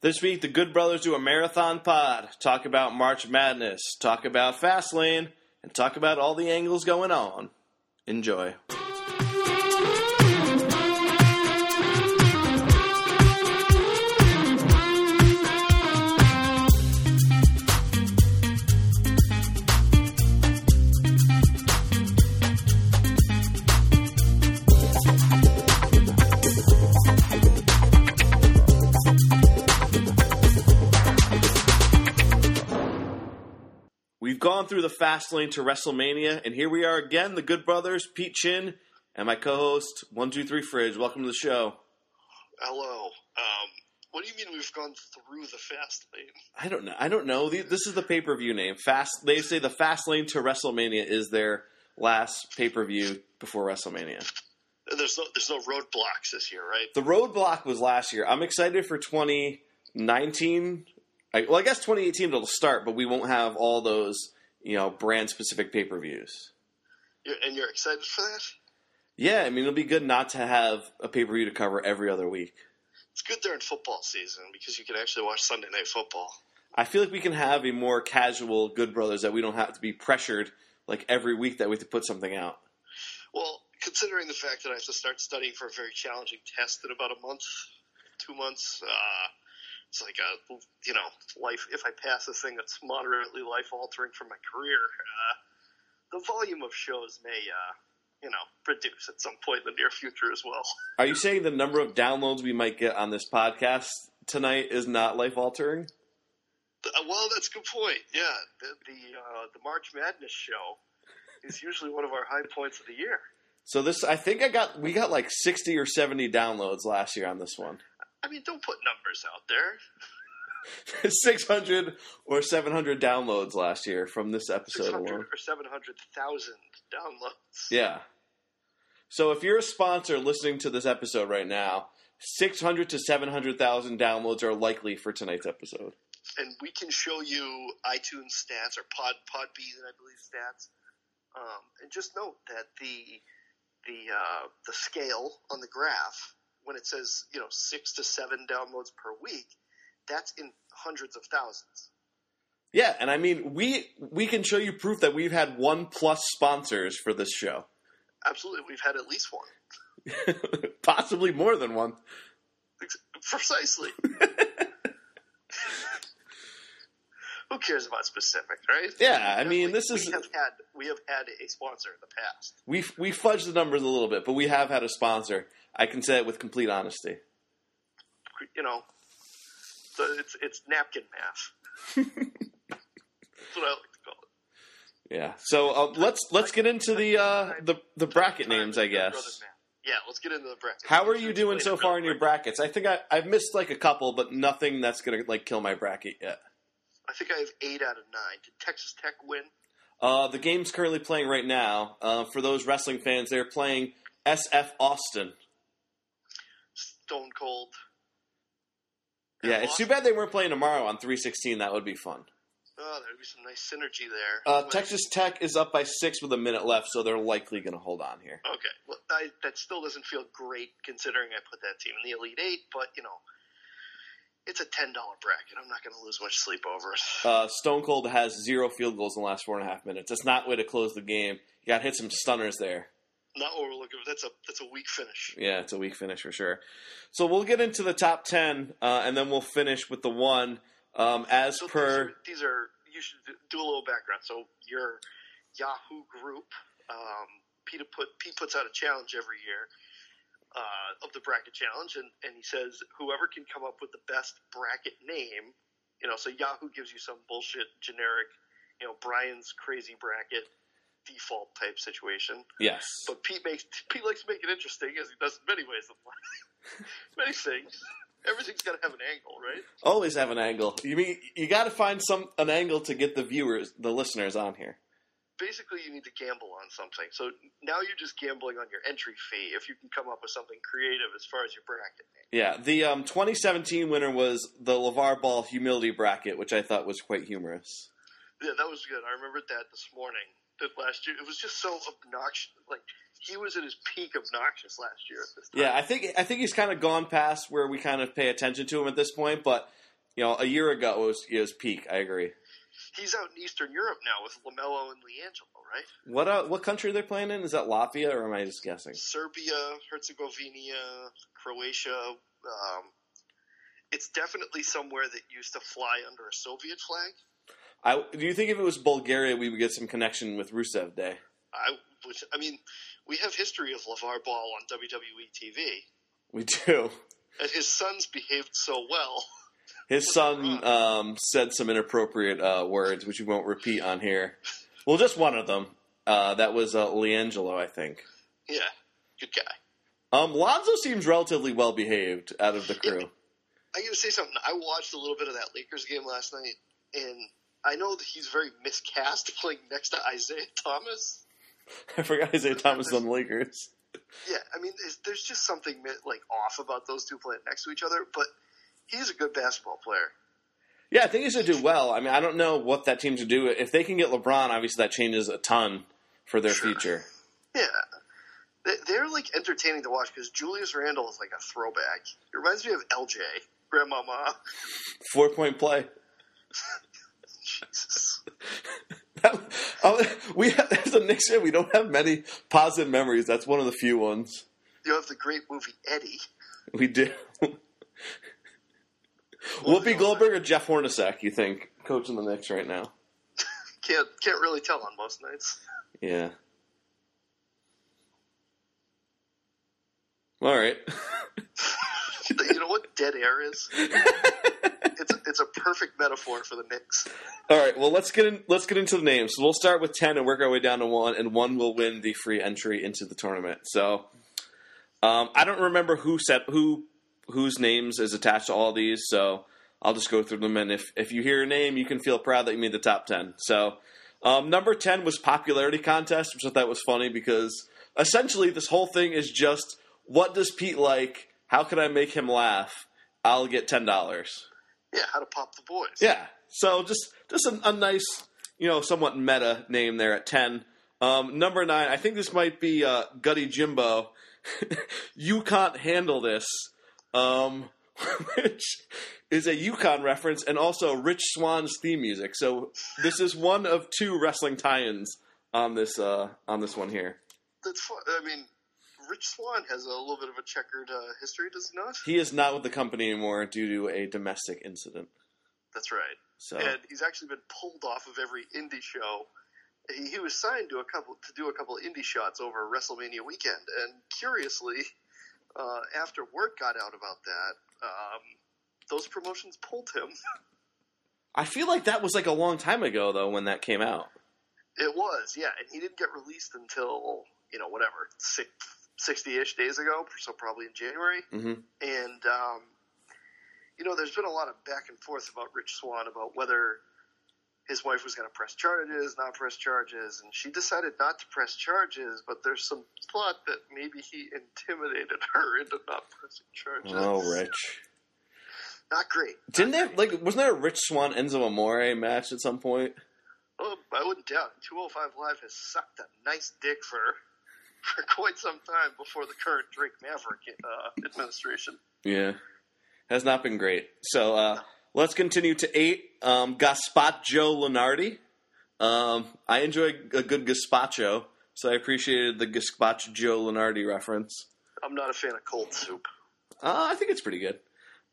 This week, the Good Brothers do a marathon pod. Talk about March Madness, talk about Fastlane, and talk about all the angles going on. Enjoy. Through the fast lane to WrestleMania, and here we are again, the Good Brothers, Pete Chin, and my co-host One Two Three Fridge. Welcome to the show. Hello. Um, what do you mean we've gone through the fast lane? I don't know. I don't know. This is the pay per view name. Fast. They say the Fast Lane to WrestleMania is their last pay per view before WrestleMania. There's no there's no roadblocks this year, right? The roadblock was last year. I'm excited for 2019. I, well, I guess 2018 it'll start, but we won't have all those you know brand specific pay per views. And you're excited for that? Yeah, I mean it'll be good not to have a pay per view to cover every other week. It's good during football season because you can actually watch Sunday night football. I feel like we can have a more casual Good Brothers that we don't have to be pressured like every week that we have to put something out. Well, considering the fact that I have to start studying for a very challenging test in about a month, two months, uh, it's like a you know life. If I pass this thing, that's moderately life altering for my career. Uh, the volume of shows may uh, you know reduce at some point in the near future as well. Are you saying the number of downloads we might get on this podcast tonight is not life altering? Uh, Well, that's a good point. Yeah, the the, uh, the March Madness show is usually one of our high points of the year. So this, I think I got we got like sixty or seventy downloads last year on this one. I mean, don't put numbers out there. Six hundred or seven hundred downloads last year from this episode alone. or seven hundred thousand downloads. Yeah. So if you're a sponsor listening to this episode right now, six hundred to seven hundred thousand downloads are likely for tonight's episode. and we can show you iTunes stats or Pod Podbean, I believe stats. Um, and just note that the the uh, the scale on the graph when it says you know six to seven downloads per week, that's in hundreds of thousands. Yeah, and I mean we we can show you proof that we've had one plus sponsors for this show. Absolutely, we've had at least one. Possibly more than one. Precisely. Who cares about specific, right? Yeah, I mean, We- this we is- have had we have had a sponsor in the past. We we fudged the numbers a little bit, but we have had a sponsor. I can say it with complete honesty. you know, so it's it's napkin math. That's what I like to call it. Yeah. So uh, let's let's get into the uh, the the bracket names, I guess. Yeah, let's get into the bracket. How are you doing so far in your brackets? I think I, I've missed like a couple, but nothing that's gonna like kill my bracket yet. I think I have eight out of nine. Did Texas Tech win? Uh, the game's currently playing right now. Uh, for those wrestling fans, they're playing SF Austin. Stone Cold. Yeah, it's too bad they weren't playing tomorrow on 316. That would be fun. Oh, there'd be some nice synergy there. Uh, Texas Tech is up by six with a minute left, so they're likely going to hold on here. Okay, well, I, that still doesn't feel great considering I put that team in the Elite Eight, but you know, it's a ten dollar bracket. I'm not going to lose much sleep over it. Uh, Stone Cold has zero field goals in the last four and a half minutes. That's not way to close the game. You got to hit some stunners there. not what we're looking for. That's a that's a weak finish. Yeah, it's a weak finish for sure. So we'll get into the top ten, uh, and then we'll finish with the one um, as So these per. are, these are you should do a little background. So your Yahoo group, um, Pete put Pete puts out a challenge every year uh, of the bracket challenge, and and he says whoever can come up with the best bracket name, you know, so Yahoo gives you some bullshit generic, you know, Brian's crazy bracket default type situation. Yes. But Pete makes Pete likes to make it interesting, as he does in many ways in life. many things. Everything's got to have an angle, right? Always have an angle. You mean you got to find some an angle to get the viewers, the listeners on here. Basically you need to gamble on something. So now you're just gambling on your entry fee if you can come up with something creative as far as your bracket name. Yeah, the um, 2017 winner was the LeVar Ball humility bracket, which I thought was quite humorous. Yeah, that was good. I remembered that this morning. That last year it was just so obnoxious. Like he was at his peak obnoxious last year at this time. Yeah, I think I think he's kind of gone past where we kind of pay attention to him at this point. But you know, a year ago was was peak. I agree. He's out in Eastern Europe now with LaMelo and LiAngelo, right? What uh, what country are they playing in? Is that Latvia or am I just guessing? Serbia, Herzegovina, Croatia. Um, it's definitely somewhere that used to fly under a Soviet flag. I do you think if it was Bulgaria, we would get some connection with Rusev Day? I, which, I mean, we have history of LeVar Ball on WWE TV, We do. and his sons behaved so well. His son um, said some inappropriate uh, words, which we won't repeat on here. Well, just one of them. Uh, that was uh, LiAngelo, I think. Yeah, good guy. Um, Lonzo seems relatively well behaved out of the crew. I got to say something. I watched a little bit of that Lakers game last night, and I know that he's very miscast playing next to Isaiah Thomas. I forgot Isaiah Thomas on the Lakers. Yeah, I mean, there's, there's just something like off about those two playing next to each other, but he's a good basketball player. Yeah, I think he should do well. I mean, I don't know what that team should do. If they can get LeBron, obviously that changes a ton for their Sure. future. Yeah. They- They're like entertaining to watch because Julius Randle is like a throwback. It reminds me of LJ, Grandmama. Four point play. Jesus. Oh, we have, as a Knicks we don't have many positive memories. That's one of the few ones You have the great movie Eddie. we do. Whoopi Goldberg or Jeff Hornacek? You think coaching the Knicks right now? Can't can't really tell on most nights. Yeah. All right. you know what dead air is? It's a, it's a perfect metaphor for the Knicks. All right. Well, let's get in. Let's get into the names. So we'll start with ten and work our way down to one, and one will win the free entry into the tournament. So, um, I don't remember who said who whose names is attached to all these. So I'll just go through them, and if if you hear a name, you can feel proud that you made the top ten. So, um, number ten was popularity contest, which I thought was funny because essentially this whole thing is just what does Pete like? How can I make him laugh? I'll get ten dollars. Yeah, how to pop the boys. Yeah. So just just a, a nice, you know, somewhat meta name there at ten. Um, number nine, I think this might be uh, Gutty Jimbo. you can't handle this, um, which is a UConn reference and also Rich Swann's theme music. So this is one of two wrestling tie-ins on this uh, on this one here. That's fun. I mean, Rich Swann has a little bit of a checkered uh, history, does he not? He is not with the company anymore due to a domestic incident. That's right. So and he's actually been pulled off of every indie show. He, he was signed to a couple to do a couple indie shots over WrestleMania weekend, and curiously, uh, after word got out about that, um, those promotions pulled him. I feel like that was like a long time ago though when that came out. It was, yeah, and he didn't get released until you know whatever six, 60-ish days ago, so probably in January. hmm And um, you know, there's been a lot of back and forth about Rich Swann about whether his wife was going to press charges, not press charges, and she decided not to press charges. But there's some thought that maybe he intimidated her into not pressing charges. Oh, Rich. Not great. Didn't they like? Wasn't there a Rich Swann Enzo Amore match at some point? Oh, I wouldn't doubt. 205 Live has sucked a nice dick for for quite some time before the current Drake Maverick uh, administration. Yeah, has not been great. So uh, let's continue to eight. Um, Gazpacho Lenardi. Um, I enjoy a good gazpacho, so I appreciated the Gazpacho Lenardi reference. I'm not a fan of cold soup. Uh, I think it's pretty good.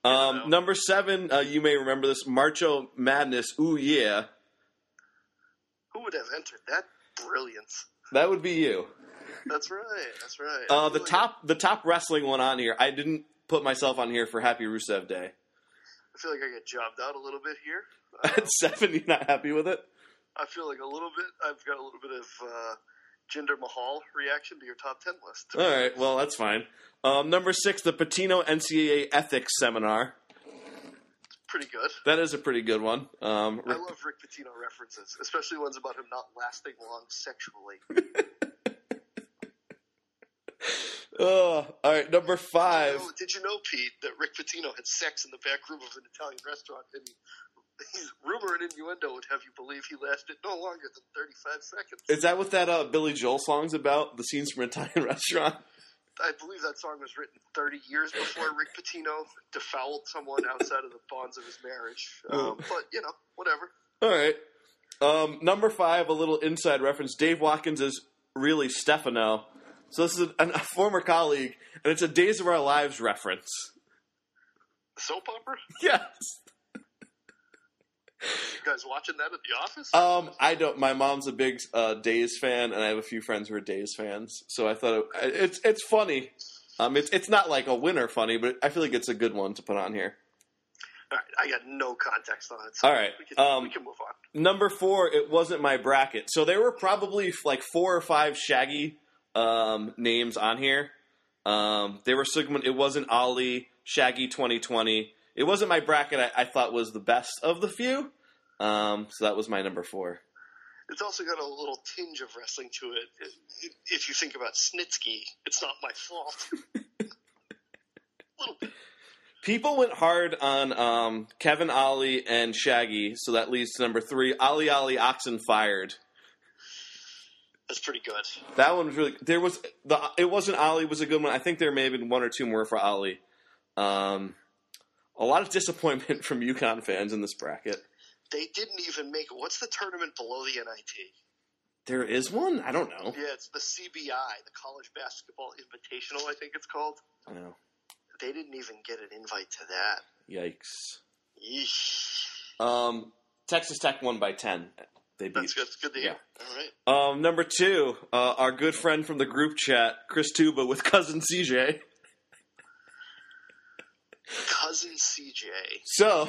Um, number seven, uh, you may remember this Marcho Madness. Ooh yeah, Who would have entered that brilliance? that would be you. That's right. That's right. Uh, the top, the top wrestling one on here. I didn't put myself on here for Happy Rusev Day. I feel like I get jobbed out a little bit here. At seven, you're not happy with it? I feel like a little bit. I've got a little bit of uh, Jinder Mahal reaction to your top ten list. All right, well that's fine. Um, number six, the Pitino NCAA Ethics Seminar. Pretty good. That is a pretty good one. Um, I love Rick Pitino references, especially ones about him not lasting long sexually. uh, all right, number five. Did you know, Pete, that Rick Pitino had sex in the back room of an Italian restaurant, and he's rumor and innuendo would have you believe he lasted no longer than thirty-five seconds. Is that what that uh, Billy Joel song's about? The scenes from an Italian restaurant. I believe that song was written 30 years before Rick Pitino defouled someone outside of the bonds of his marriage. Um, but you know, whatever. All right. Um, number five, a little inside reference. Dave Watkins is really Stefano. So this is a, a former colleague, and it's a Days of Our Lives reference. Soap opera? Yes. You guys watching that at the office? Um, I don't. My mom's a big uh, Days fan, and I have a few friends who are Days fans. So I thought it, it's it's funny. Um, it's it's not like a winner funny, but I feel like it's a good one to put on here. All right, I got no context on it. So All right, we can, um, we can move on. Number four, it wasn't my bracket. So there were probably like four or five Shaggy um, names on here. Um, they were Sigmund. It wasn't Ollie, Shaggy 2020. It wasn't my bracket. I, I thought was the best of the few. Um, so that was my number four. It's also got a little tinge of wrestling to it- If you think about Snitsky, it's not my fault. little bit. People went hard on um, Kevin Ollie and Shaggy, so that leads to number three. Ollie Ollie Oxen fired. That's pretty good. That one was really. There was the. It wasn't Ollie was a good one. I think there may have been one or two more for Ollie. Um, a lot of disappointment from UConn fans in this bracket. They didn't even make what's the tournament below the NIT? There is one. I don't know. Yeah, it's the CBI, the College Basketball Invitational, I think it's called. I know. They didn't even get an invite to that. Yikes. Yeesh. Um, Texas Tech won by ten. They beat. That's good. That's good to hear. All right. Um, number two, uh, our good friend from the group chat, Chris Tuba with cousin CJ. Cousin CJ. So,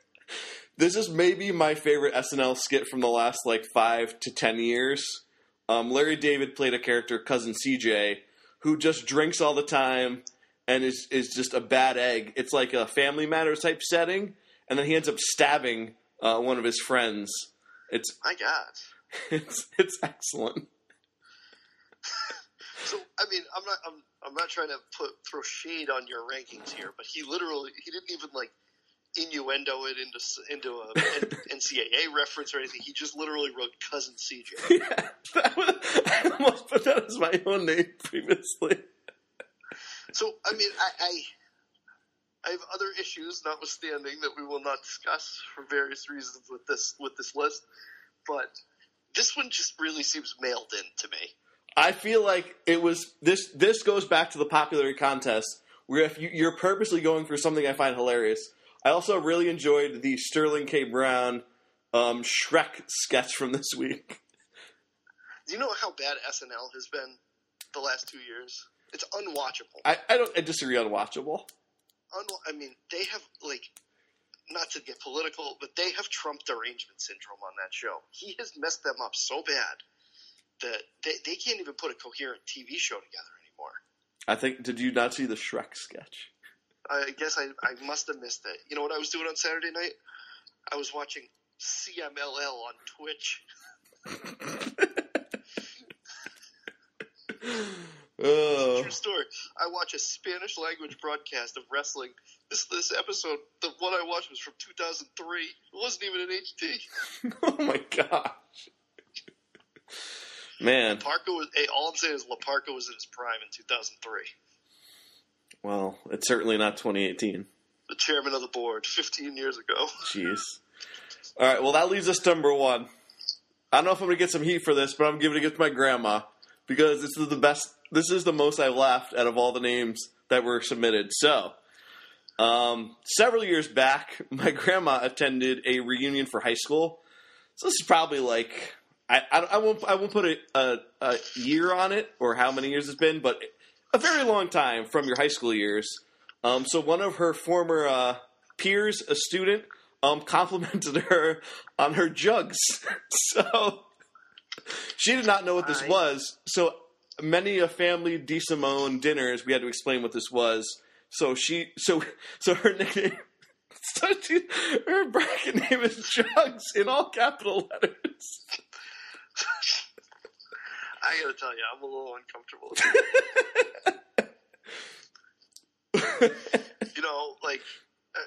this is maybe my favorite SNL skit from the last like five to ten years. Um, Larry David played a character, cousin CJ, who just drinks all the time and is is just a bad egg. It's like a Family Matters type setting, and then he ends up stabbing uh, one of his friends. It's My God. it's it's excellent. So I mean, I'm not. I'm. I'm not trying to put throw shade on your rankings here, but he literally he didn't even like innuendo it into into a NCAA reference or anything. He just literally wrote cousin CJ. Yeah, that was, I almost put that as my own name previously. So I mean, I, I I have other issues, notwithstanding that we will not discuss for various reasons with this with this list, but this one just really seems mailed in to me. I feel like it was this. This goes back to the popularity contest, where if you, you're purposely going for something I find hilarious. I also really enjoyed the Sterling K. Brown um, Shrek sketch from this week. Do you know how bad SNL has been the last two years? It's unwatchable. I, I don't. I disagree. Unwatchable. I mean, they have like not to get political, but they have Trump derangement syndrome on that show. He has messed them up so bad that they, they can't even put a coherent TV show together anymore. I think. Did you not see the Shrek sketch? I guess I, I must have missed it. You know what I was doing on Saturday night? I was watching CMLL on Twitch. True uh. story. I watch a Spanish language broadcast of wrestling. This this episode, the one I watched was from 2003. It wasn't even in HD. oh my gosh, man. Parker was. Hey, all I'm saying is La Parka was in his prime in 2003. Well, it's certainly not 2018. The chairman of the board, 15 years ago. Jeez. All right. Well, that leaves us number one. I don't know if I'm gonna get some heat for this, but I'm giving it to my grandma because this is the best. This is the most I've laughed out of all the names that were submitted. So, um, several years back, my grandma attended a reunion for high school. So this is probably like I, I, I won't I won't put a, a, a year on it or how many years it's been, but a very long time from your high school years. Um, so one of her former uh, peers, a student, um, complimented her on her jugs. so she did not know what this was. So many a family De Simone dinners, we had to explain what this was. So she, so so her nickname, so she, her bracket name is Jugs in all capital letters. I gotta tell you, I'm a little uncomfortable. you know, like. Uh,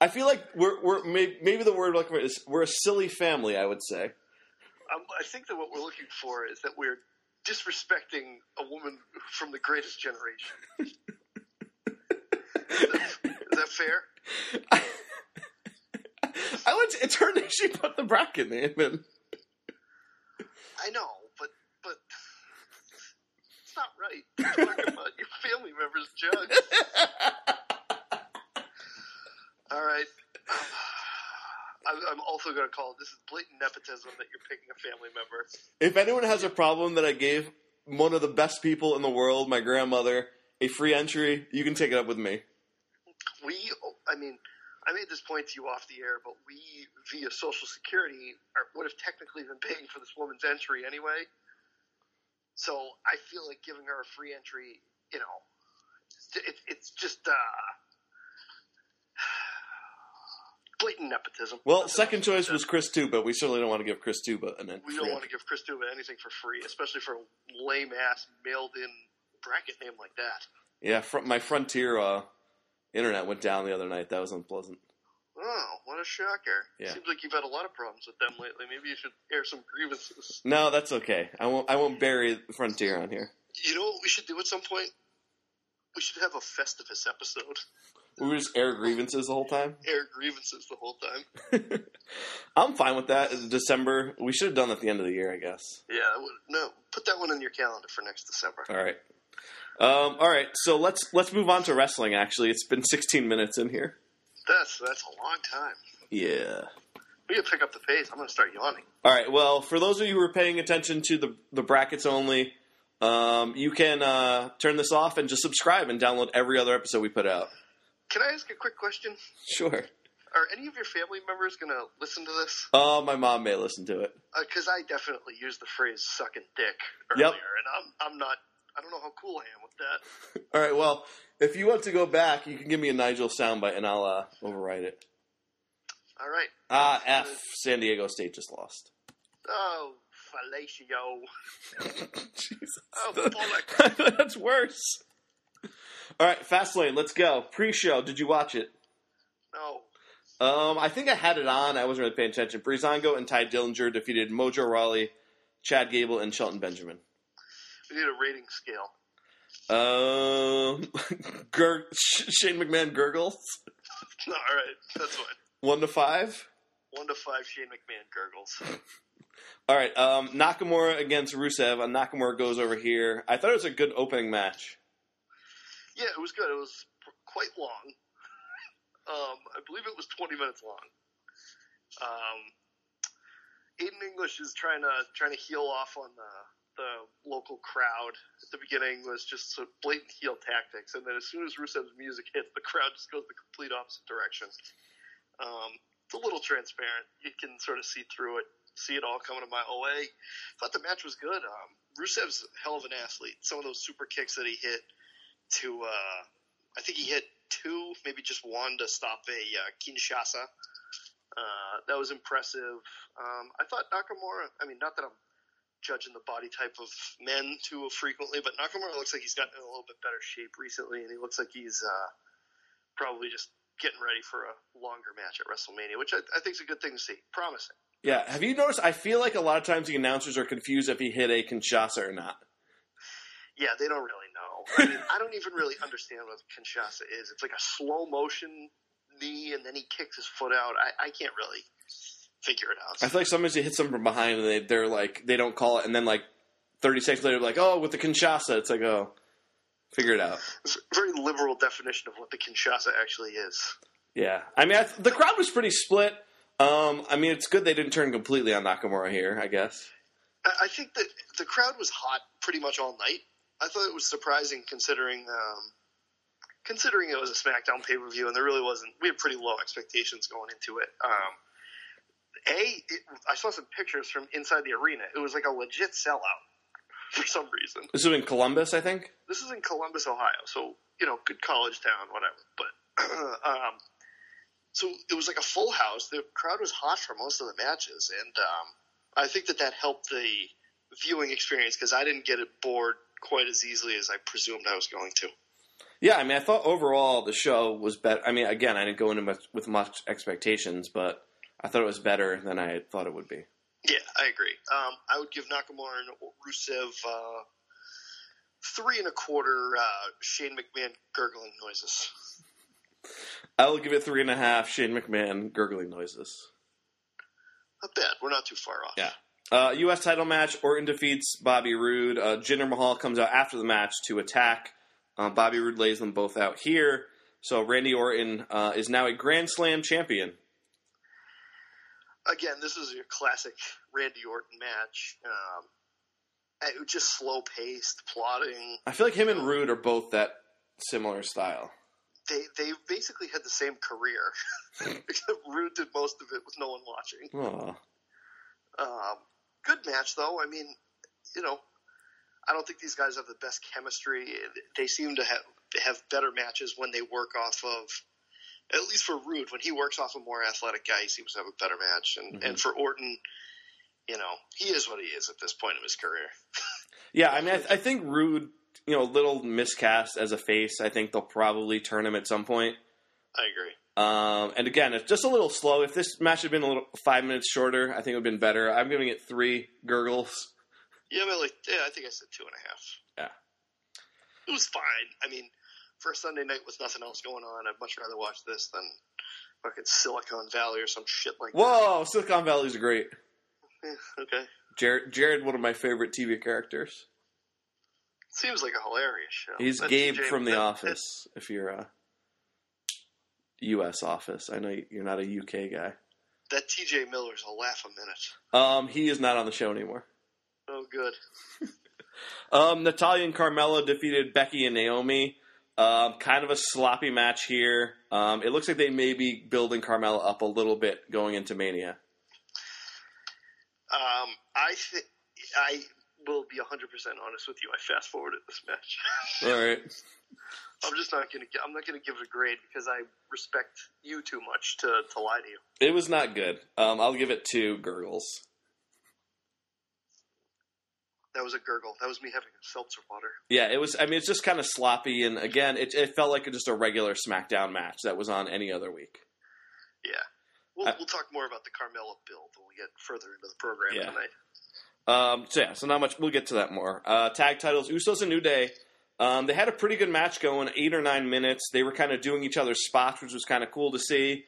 I feel like we're we're maybe, maybe the word for is we're a silly family. I would say. I think that what we're looking for is that we're disrespecting a woman from the greatest generation. is, that, is that fair? I would. It's her name. She put the bracket name in. I know, but but it's not right. You're talking about your family members' jugs. All right. I'm, also going to call it this is blatant nepotism that you're picking a family member. If anyone has a problem that I gave one of the best people in the world, my grandmother, a free entry, you can take it up with me. We, I mean, I made this point to you off the air, but we, via Social Security, are, would have technically been paying for this woman's entry anyway. So I feel like giving her a free entry, you know, it, it's just uh, blatant nepotism. Well, second choice was Chris Tuba. We certainly don't want to give Chris Tuba an We don't want to give Chris Tuba anything for free, especially for a lame ass mailed in bracket name like that. Yeah, fr- my Frontier uh, internet went down the other night. That was unpleasant. Oh, what a shocker! Yeah. Seems like you've had a lot of problems with them lately. Maybe you should air some grievances. No, that's okay. I won't. I won't bury Frontier on here. You know what we should do at some point? We should have a Festivus episode. We were just air grievances the whole time. Air grievances the whole time. I'm fine with that. It's December. We should have done that at the end of the year, I guess. Yeah, no, put that one in your calendar for next December. All right. Um, all right. So let's let's move on to wrestling. Actually, it's been 16 minutes in here. That's that's a long time. Yeah. We gotta pick up the pace. I'm gonna start yawning. All right. Well, for those of you who are paying attention to the the brackets only, um, you can uh, turn this off and just subscribe and download every other episode we put out. Can I ask a quick question? Sure. Are any of your family members gonna listen to this? Oh, my mom may listen to it. Because I definitely used the phrase "sucking dick" Yep. earlier, and I'm I'm not. I don't know how cool I am with that. All right. Well, if you want to go back, you can give me a Nigel soundbite and I'll uh, overwrite it. All right. Ah, F. San Diego State just lost. Oh, fellatio. Jesus. Oh, bollock. That's worse. All right, fast lane. Let's go. Pre-show. Did you watch it? No. Um, I think I had it on. I wasn't really paying attention. Breezango and Tye Dillinger defeated Mojo Rawley, Chad Gable, and Shelton Benjamin. We need a rating scale. Um, Gur- Shane McMahon gurgles all right, that's fine. one to five. One to five Shane McMahon gurgles. All right, um, Nakamura against Rusev. Uh, Nakamura goes over here. I thought it was a good opening match. Yeah, it was good. It was quite long. Um, I believe it was 20 minutes long. Um, Aiden English is trying to trying to heel off on the the local crowd at the beginning was just so blatant heel tactics, and then as soon as Rusev's music hits, the crowd just goes the complete opposite direction. Um, it's a little transparent. You can sort of see through it, see it all coming a mile away. Thought the match was good. Um, Rusev's a hell of an athlete. Some of those super kicks that he hit to, uh, I think he hit two, maybe just one to stop a uh, Kinshasa. Uh, that was impressive. Um, I thought Nakamura. I mean, not that I'm judging the body type of men too frequently, but Nakamura looks like he's gotten in a little bit better shape recently, and he looks like he's uh, probably just getting ready for a longer match at WrestleMania, which I, I think is a good thing to see. Promising. Yeah, have you noticed? I feel like a lot of times the announcers are confused if he hit a Kinshasa or not. Yeah, they don't really know. I mean, I don't even really understand what Kinshasa is. It's like a slow motion knee, and then he kicks his foot out. I, I can't really figure it out. I feel like sometimes he hits them from behind and they, they're like, they don't call it, and then like 30 seconds later, like, oh, with the Kinshasa, it's like, oh, figure it out. It's a very liberal definition of what the Kinshasa actually is. Yeah. I mean, I th- the crowd was pretty split. Um, I mean, it's good they didn't turn completely on Nakamura here, I guess. I think that the crowd was hot pretty much all night. I thought it was surprising considering um, considering it was a SmackDown pay per view, and there really wasn't. We had pretty low expectations going into it. Um, a, it, I saw some pictures from inside the arena. It was like a legit sellout for some reason. This is in Columbus, I think. This is in Columbus, Ohio, so you know, good college town, whatever. But um, so it was like a full house. The crowd was hot for most of the matches, and um, I think that that helped the viewing experience because I didn't get it bored quite as easily as I presumed I was going to. Yeah, I mean, I thought overall the show was better. I mean, again, I didn't go into much with much expectations, but I thought it was better than I thought it would be. Yeah, I agree. Um, I would give Nakamura and Rusev uh, three and a quarter uh, Shane McMahon gurgling noises. I will give it three and a half Shane McMahon gurgling noises. Not bad. We're not too far off. Yeah. Uh, U.S. title match. Orton defeats Bobby Roode. Uh, Jinder Mahal comes out after the match to attack. Uh, Bobby Roode lays them both out here. So Randy Orton uh, is now a Grand Slam champion. Again, this is your classic Randy Orton match. Um, it was just slow paced, plotting. I feel like him and Roode are both that similar style. They they basically had the same career, except Roode did most of it with no one watching. Aw. Um, good match though. I mean, you know, I don't think these guys have the best chemistry. They seem to have have better matches when they work off of. At least for Roode, when he works off a more athletic guy, he seems to have a better match. And Mhm. and for Orton, you know, he is what he is at this point of his career. Yeah, I mean, I, I think Roode, you know, a little miscast as a face. I think they'll probably turn him at some point. I agree. Um, and again, it's just a little slow. If this match had been a little five minutes shorter, I think it would have been better. I'm giving it three gurgles. Yeah, but like, yeah, I think I said two and a half. Yeah. It was fine. I mean, for a Sunday night with nothing else going on, I'd much rather watch this than fucking Silicon Valley or some shit like that. Whoa, Silicon Valley's great. that. Eh, okay. Jared, Jared, one of my favorite TV characters. Seems like a hilarious show. He's That Gabe TJ from The that- Office. If you're a U.S. Office, I know you're not a UK guy. That TJ Miller's a laugh a minute. Um, he is not on the show anymore. Oh, good. Um, Natalya and Carmella defeated Becky and Naomi. Um, kind of a sloppy match here. Um, it looks like they may be building Carmella up a little bit going into Mania. Um, I think I will be 100% honest with you. I fast forwarded this match. All right. I'm just not going to I'm not to give it a grade because I respect you too much to, to lie to you. It was not good. Um, I'll give it two gurgles. That was a gurgle. That was me having a seltzer water. Yeah, it was. I mean, it's just kind of sloppy, and again, it, it felt like just a regular SmackDown match that was on any other week. Yeah. We'll, I- we'll talk more about the Carmella build when we get further into the program Yeah. tonight. Um, so yeah, so not much. We'll get to that more. Uh, tag titles: Usos and New Day. Um, they had a pretty good match going, eight or nine minutes. They were kind of doing each other's spots, which was kind of cool to see.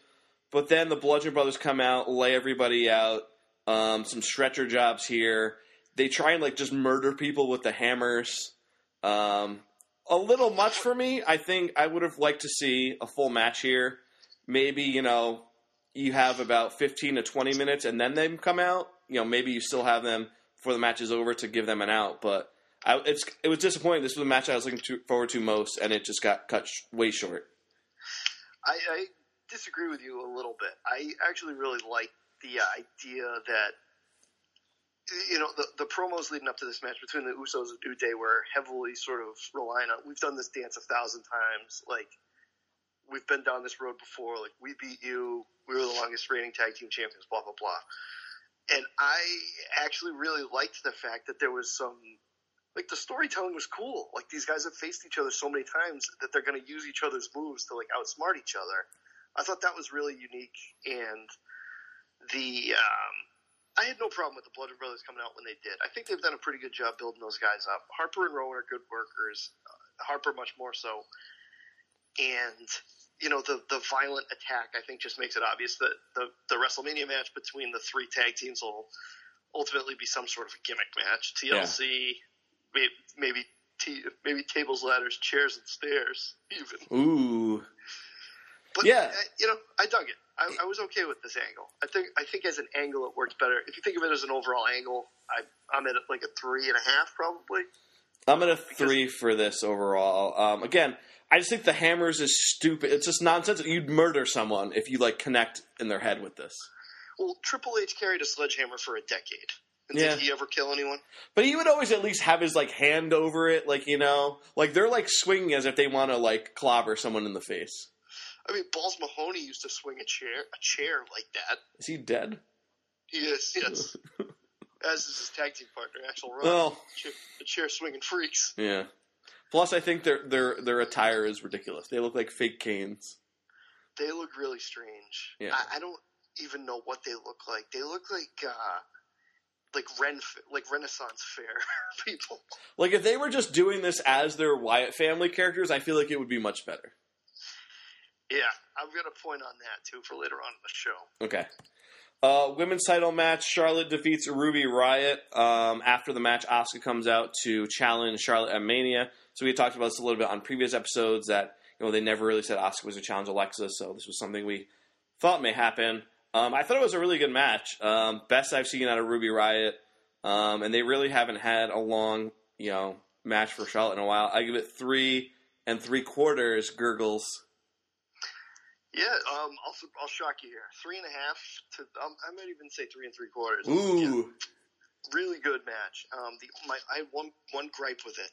But then the Bludgeon Brothers come out, lay everybody out. Um, some stretcher jobs here. They try and like just murder people with the hammers. Um, a little much for me. I think I would have liked to see a full match here. Maybe you know you have about fifteen to twenty minutes, and then they come out. You know, maybe you still have them before the match is over to give them an out. But I, it was disappointing. This was the match I was looking to, forward to most, and it just got cut sh- way short. I, I disagree with you a little bit. I actually really like the idea that you know the the promos leading up to this match between the Usos and New Day were heavily sort of relying on. We've done this dance a thousand times. Like we've been down this road before. Like we beat you. We were the longest reigning tag team champions. Blah blah blah. And I actually really liked the fact that there was some like the storytelling was cool. Like these guys have faced each other so many times that they're going to use each other's moves to like outsmart each other. I thought that was really unique, and the um, I had no problem with the Bludgeon Brothers coming out when they did. I think they've done a pretty good job building those guys up. Harper and Rowan are good workers. Uh, Harper much more so, and you know the the violent attack. I think just makes it obvious that the the WrestleMania match between the three tag teams will ultimately be some sort of a gimmick match. TLC, maybe maybe, t- maybe tables, ladders, chairs, and stairs, even. Ooh, But Yeah. uh, you know, I dug it. I, I was okay with this angle. I think I think as an angle it works better. If you think of it as an overall angle, I I'm at like a three and a half probably. I'm at a three for this overall. Um, again, I just think the hammers is stupid. It's just nonsense. You'd murder someone if you like connect in their head with this. Well, Triple H carried a sledgehammer for a decade. And Yeah. Did he ever kill anyone? But he would always at least have his like hand over it, like you know, like they're like swinging as if they want to like clobber someone in the face. I mean, Balls Mahoney used to swing a chair a chair like that. Is he dead? He is, yes. As is his tag team partner, Axel Ross. Well, Chair- the chair swinging freaks. yeah. Plus, I think their their their attire is ridiculous. They look like fake canes. They look really strange. Yeah. I, I don't even know what they look like. They look like uh, like Ren like Renaissance fair people. Like if they were just doing this as their Wyatt family characters, I feel like it would be much better. Yeah, I've got a point on that too for later on in the show. Okay. Uh, women's title match: Charlotte defeats Ruby Riott. Um, after the match, Asuka comes out to challenge Charlotte at Mania. So we talked about this a little bit on previous episodes that you know they never really said Asuka was a challenge Alexa, so this was something we thought may happen. Um, I thought it was a really good match, um, best I've seen out of Ruby Riott. um, and they really haven't had a long you know match for Charlotte in a while. I give it three and three quarters gurgles. Yeah, um, I'll I'll shock you here. Three and a half to um, I might even say three and three quarters. Ooh, Yeah, really good match. Um, the my I had one one gripe with it.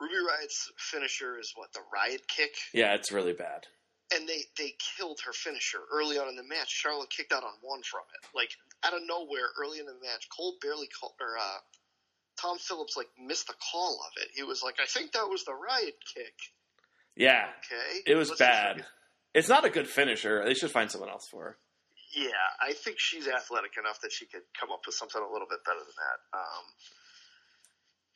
Ruby Riott's finisher is what the Riot kick, yeah, it's really bad. And they they killed her finisher early on in the match. Charlotte kicked out on one from it, like out of nowhere early in the match. Cole barely called or uh, Tom Phillips like missed the call of it. He was like, I think that was the Riot kick. Yeah, Okay, it was Let's bad. forget- It's not a good finisher. They should find someone else for her. Yeah, I think she's athletic enough that she could come up with something a little bit better than that. Um,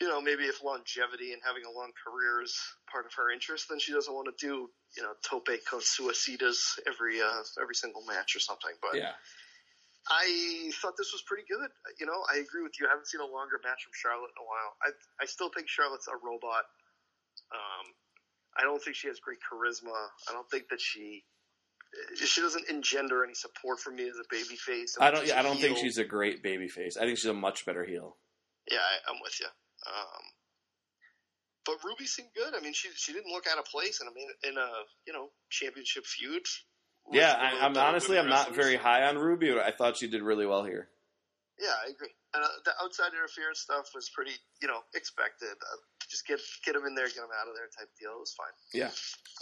you know, maybe if longevity and having a long career is part of her interest, then she doesn't want to do, you know, tope con suicidas every uh, every single match or something. But Yeah, I thought this was pretty good. You know, I agree with you. I haven't seen a longer match from Charlotte in a while. I I still think Charlotte's a robot. Um, I don't think she has great charisma. I don't think that she she doesn't engender any support for me as a baby face. I don't. She's I don't think she's a great baby face. I think she's a much better heel. Yeah, I, I'm with you. Um, but Ruby seemed good. I mean, she she didn't look out of place in a main- in a you know championship feud. Yeah, I, I'm honestly I'm not very high on Ruby. But I thought she did really well here. Yeah, I agree. And uh, the outside interference stuff was pretty, you know, expected. Uh, just get get him in there, get him out of there, type deal. It was fine. Yeah.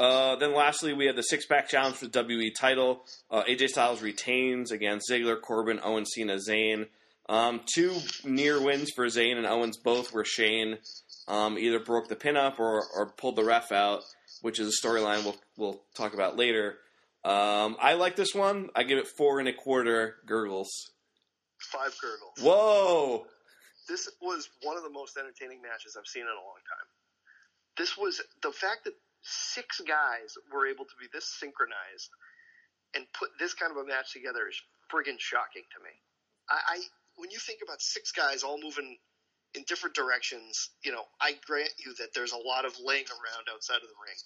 Uh, then lastly, we had the six pack challenge for the WE title. Uh, AJ Styles retains against Ziggler, Corbin, Owen, Cena, Zayn. Um, two near wins for Zayn and Owens, both where Shane um, either broke the pin up or, or pulled the ref out, which is a storyline we'll we'll talk about later. Um, I like this one. I give it four and a quarter gurgles. Five gurgles. Whoa! This was one of the most entertaining matches I've seen in a long time. This was the fact that six guys were able to be this synchronized and put this kind of a match together is friggin' shocking to me. I, I when you think about six guys all moving in different directions, you know, I grant you that there's a lot of laying around outside of the ring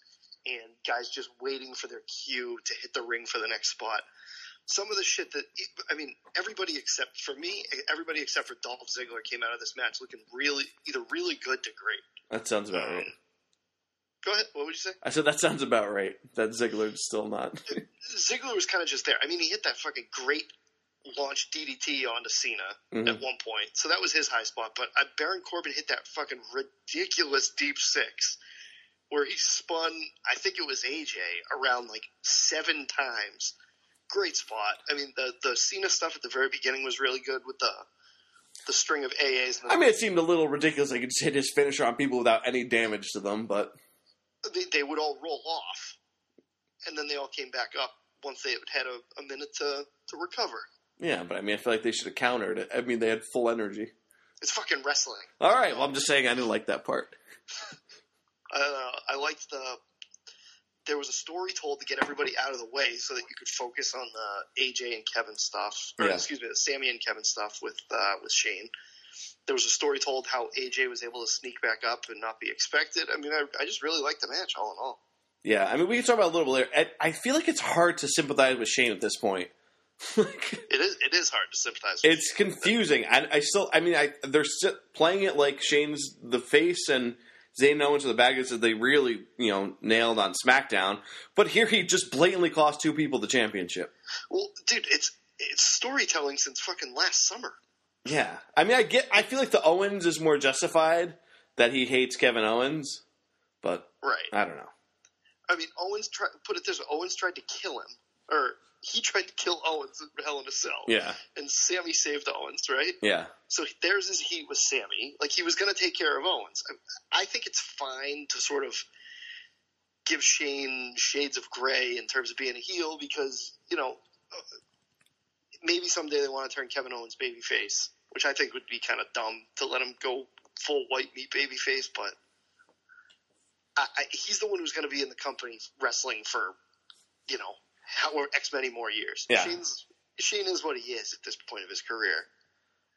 and guys just waiting for their cue to hit the ring for the next spot. Some of the shit that I mean, everybody except for me, everybody except for Dolph Ziggler came out of this match looking really either really good to great. That sounds about right. Um, go ahead. What would you say? I said that sounds about right. That Ziggler's still not. Ziggler was kind of just there. I mean, he hit that fucking great launch DDT onto Cena Mhm. at one point, so that was his high spot. But uh, Baron Corbin hit that fucking ridiculous deep six, where he spun. I think it was AJ around like seven times. Great spot. I mean, the the Cena stuff at the very beginning was really good with the the string of AAs. And I mean, it seemed a little ridiculous. He could just hit his finisher on people without any damage to them, but they, they would all roll off, and then they all came back up once they had a, a minute to to recover. Yeah. But I mean, I feel like they should have countered it. I mean, they had full energy. It's fucking wrestling. All right. Well, I'm just saying I didn't like that part. Uh, I liked the. There was a story told to get everybody out of the way so that you could focus on the AJ and Kevin stuff, or Yeah. excuse me, the Sammy and Kevin stuff with uh, with Shane. There was a story told how AJ was able to sneak back up and not be expected. I mean, I, I just really liked the match all in all. Yeah. I mean, we can talk about it a little bit later. I, I feel like it's hard to sympathize with Shane at this point. It is it is hard to sympathize. with. it's confusing. I, I still. I mean, I they're still playing it like Shane's the face and. Zayn Owens are the bad guys that they really, you know, nailed on SmackDown. But here he just blatantly cost two people the championship. Well, dude, it's it's storytelling since fucking last summer. Yeah, I mean, I get. I feel like the Owens is more justified that he hates Kevin Owens, but Right. I don't know. I mean, Owens tried put it this way: Owens tried to kill him, or he tried to kill Owens in Hell in a Cell. Yeah, And Sammy saved Owens, right? yeah, So there's his heat with Sammy. Like he was going to take care of Owens. I, I think it's fine to sort of give Shane shades of gray in terms of being a heel because you know maybe someday they want to turn Kevin Owens babyface which I think would be kind of dumb to let him go full white meat baby face, but I, I, he's the one who's going to be in the company wrestling for, you know, how X many more years. Yeah. Shane's, Shane is what he is at this point of his career.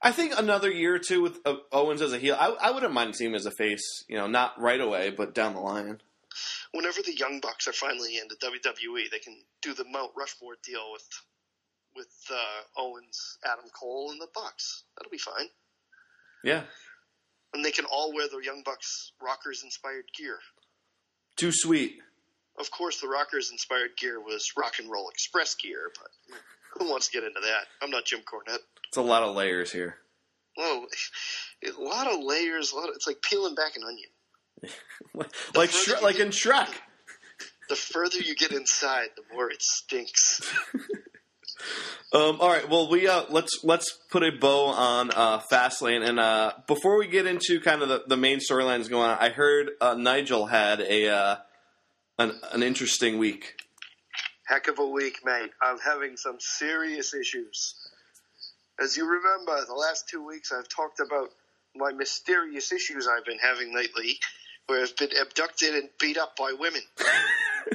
I think another year or two with uh, Owens as a heel, I, I wouldn't mind seeing him as a face. You know, not right away, but down the line. Whenever the Young Bucks are finally in the WWE, they can do the Mount Rushmore deal with with uh, Owens, Adam Cole, and the Bucks. That'll be fine. Yeah, And they can all wear the Young Bucks Rockers inspired gear. too sweet. Of course, the Rockers inspired gear was Rock and Roll Express gear, but who wants to get into that? I'm not Jim Cornette. It's a lot of layers here. Well, a lot of layers. A lot of, it's like peeling back an onion. like Shre- like get- in Shrek. The further you get inside, the more it stinks. Um, all right, well, we uh, let's let's put a bow on uh, Fastlane, and uh, before we get into kind of the, the main storylines going on, I heard uh, Nigel had a uh, an, an interesting week. Heck of a week, mate. I'm having some serious issues. As you remember, the last two weeks I've talked about my mysterious issues I've been having lately, where I've been abducted and beat up by women.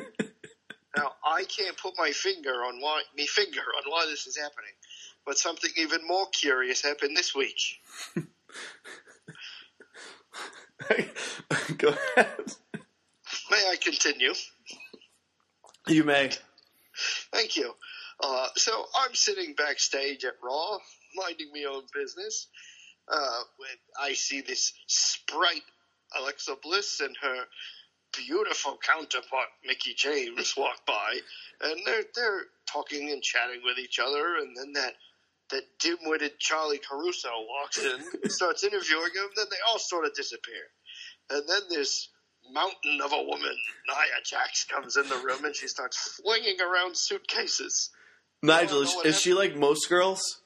now I can't put my finger on why me finger on why this is happening, but something even more curious happened this week. Go ahead. May I continue? You may. Thank you. Uh, so I'm sitting backstage at Raw, minding my own business, uh, when I see this sprite, Alexa Bliss, and her beautiful counterpart, Mickie James, walk by, and they're they're talking and chatting with each other, and then that that dim-witted Charly Caruso walks in, starts interviewing him, then they all sort of disappear, and then this mountain of a woman, Nia Jax, comes in the room and she starts flinging around suitcases. Nigel, is, is she like most girls?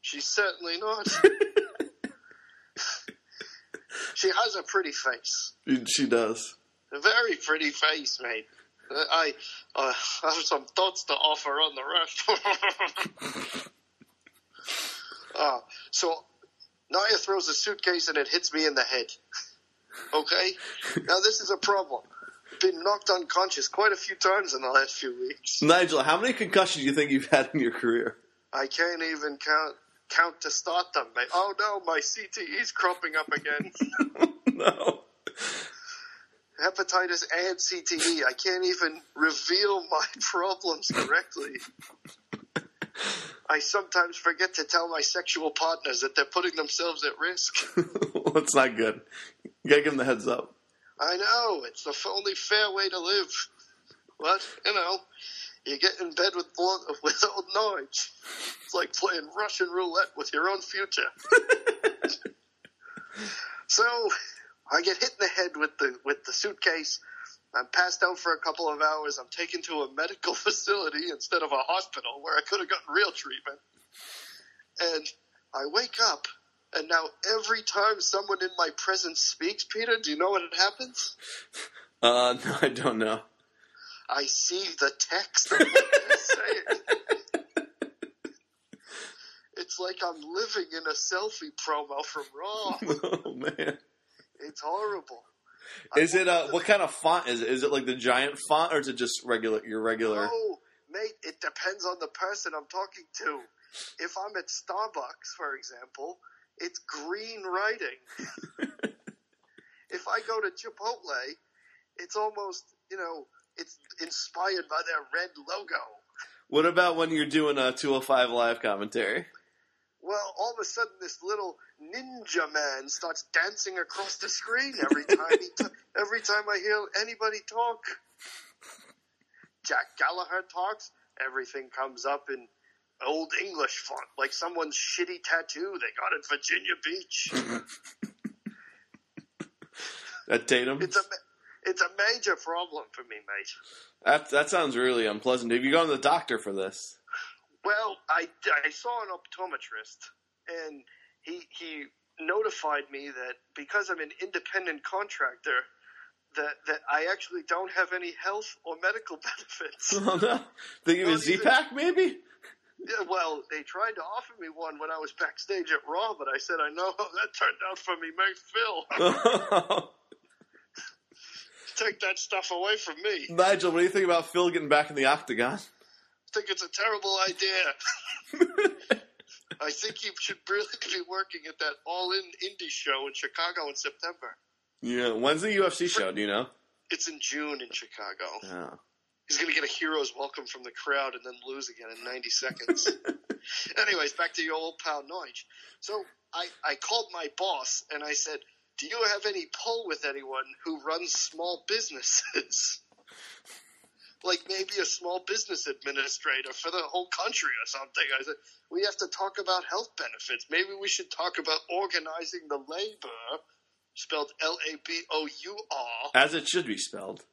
She's certainly not. she has a pretty face. She does. A very pretty face, mate. Uh, I uh, have some thoughts to offer on the rest. uh, so, Nia throws a suitcase and it hits me in the head. Okay? Now, this is a problem. Been knocked unconscious quite a few times in the last few weeks. Nigel, how many concussions do you think you've had in your career? I can't even count count to start them. mate. Oh no, my CTE's cropping up again. no. hepatitis and CTE. I can't even reveal my problems correctly. I sometimes forget to tell my sexual partners that they're putting themselves at risk. well, it's not good. You gotta give them the heads up. I know, it's the only fair way to live. But, you know, you get in bed with, blo- with old Nige. It's like playing Russian roulette with your own future. so, I get hit in the head with the with the suitcase. I'm passed out for a couple of hours. I'm taken to a medical facility instead of a hospital where I could have gotten real treatment. And I wake up, and now every time someone in my presence speaks, Peter, do you know what happens? Uh, no, I don't know. I see the text of what they're saying. It's like I'm living in a selfie promo from Raw. oh man. It's horrible. Is it uh what kind of font is it? Is it like the giant font or is it just regular your regular? Oh, mate, it depends on the person I'm talking to. If I'm at Starbucks, for example, it's green writing. if I go to Chipotle, it's almost, you know, it's inspired by their red logo. What about when you're doing a 205 live commentary? Well, all of a sudden, this little ninja man starts dancing across the screen every time he t- every time I hear anybody talk. Jack Gallagher talks, everything comes up in old English font, like someone's shitty tattoo they got at Virginia Beach. At Tatum? It's a it's a major problem for me, mate. That that sounds really unpleasant. Have you gone to the doctor for this? Well, I, I saw an optometrist, and he he notified me that because I'm an independent contractor, that that I actually don't have any health or medical benefits. Oh no. They give you a Z-Pack maybe? Yeah, well, they tried to offer me one when I was backstage at Raw, but I said I know how that turned out for me, Mike Phil. Take that stuff away from me. Nigel, what do you think about Phil getting back in the octagon? I think it's a terrible idea. I think he should really be working at that all-in indie show in Chicago in September. Yeah, when's the UFC show? Do you know? It's in June in Chicago. Yeah. He's going to get a hero's welcome from the crowd and then lose again in 90 seconds. Anyways, back to your old pal Nige. So I, I called my boss and I said, Do you have any pull with anyone who runs small businesses? like maybe a small business administrator for the whole country or something. I said, We have to talk about health benefits. Maybe we should talk about organizing the labor, spelled L A B O U R. As it should be spelled.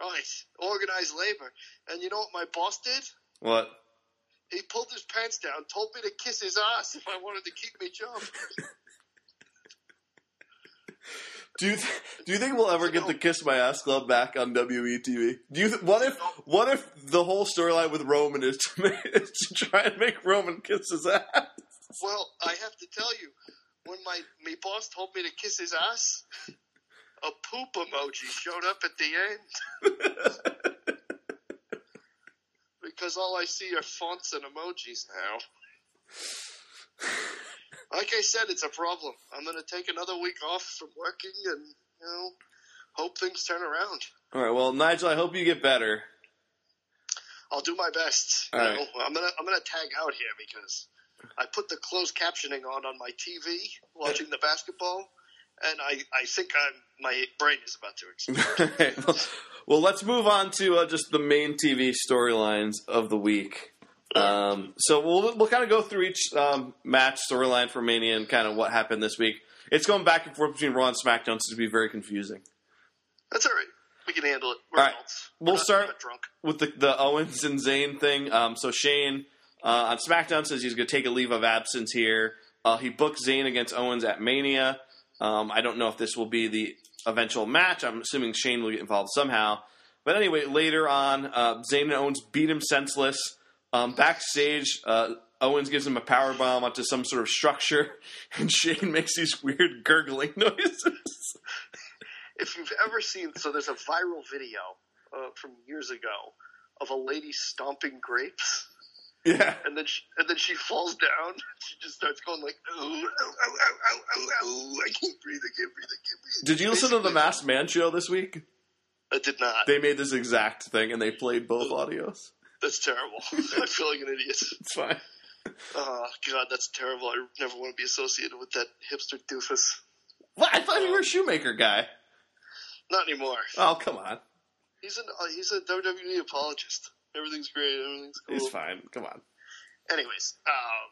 Right. Organized labor. And you know what my boss did? What? He pulled his pants down, told me to kiss his ass if I wanted to keep me job. Do you th- do you think we'll ever get the Kiss My Ass Club back on WWE TV? Do you th- what if what if the whole storyline with Roman is to, make, is to try and make Roman kiss his ass? Well, I have to tell you, when my my boss told me to kiss his ass, a poop emoji showed up at the end. because all I see are fonts and emojis now. Like I said, it's a problem. I'm going to take another week off from working and, you know, hope things turn around. All right. Well, Nigel, I hope you get better. I'll do my best. All know. I'm gonna I'm gonna tag out here because I put the closed captioning on on my TV watching the basketball, and I I think I'm my brain is about to explode. Right, well, well, let's move on to uh, just the main TV storylines of the week. Um, so we'll we'll kind of go through each um, match storyline for Mania and kind of what happened this week. It's going back and forth between Raw and SmackDown, so it'd be very confusing. That's all right. We can handle it. We're All right. adults. We'll not- start- drunk. with the, the Owens and Zayn thing. Um, so Shane uh, on SmackDown says he's going to take a leave of absence here. Uh, he booked Zayn against Owens at Mania. Um, I don't know if this will be the eventual match. I'm assuming Shane will get involved somehow. But anyway, later on, uh, Zayn and Owens beat him senseless. Um, backstage, uh, Owens gives him a power bomb onto some sort of structure, and Shane makes these weird gurgling noises. If you've ever seen, so there's a viral video uh, from years ago of a lady stomping grapes. Yeah. and then she, and then she falls down. She just starts going like, "Ooh, ow, ow, ow, ow, ow, ow, I can't breathe, I can't breathe, I can't breathe." Did you listen to the Masked Man show this week? I did not. They made this exact thing, and they played both audios. That's terrible. I feel like an idiot. It's fine. Oh God, that's terrible. I never want to be associated with that hipster doofus. What? I thought you were a shoemaker guy. Not anymore. Oh, come on. He's an uh, he's a WWE apologist. Everything's great. Everything's cool. He's fine. Come on. Anyways, um,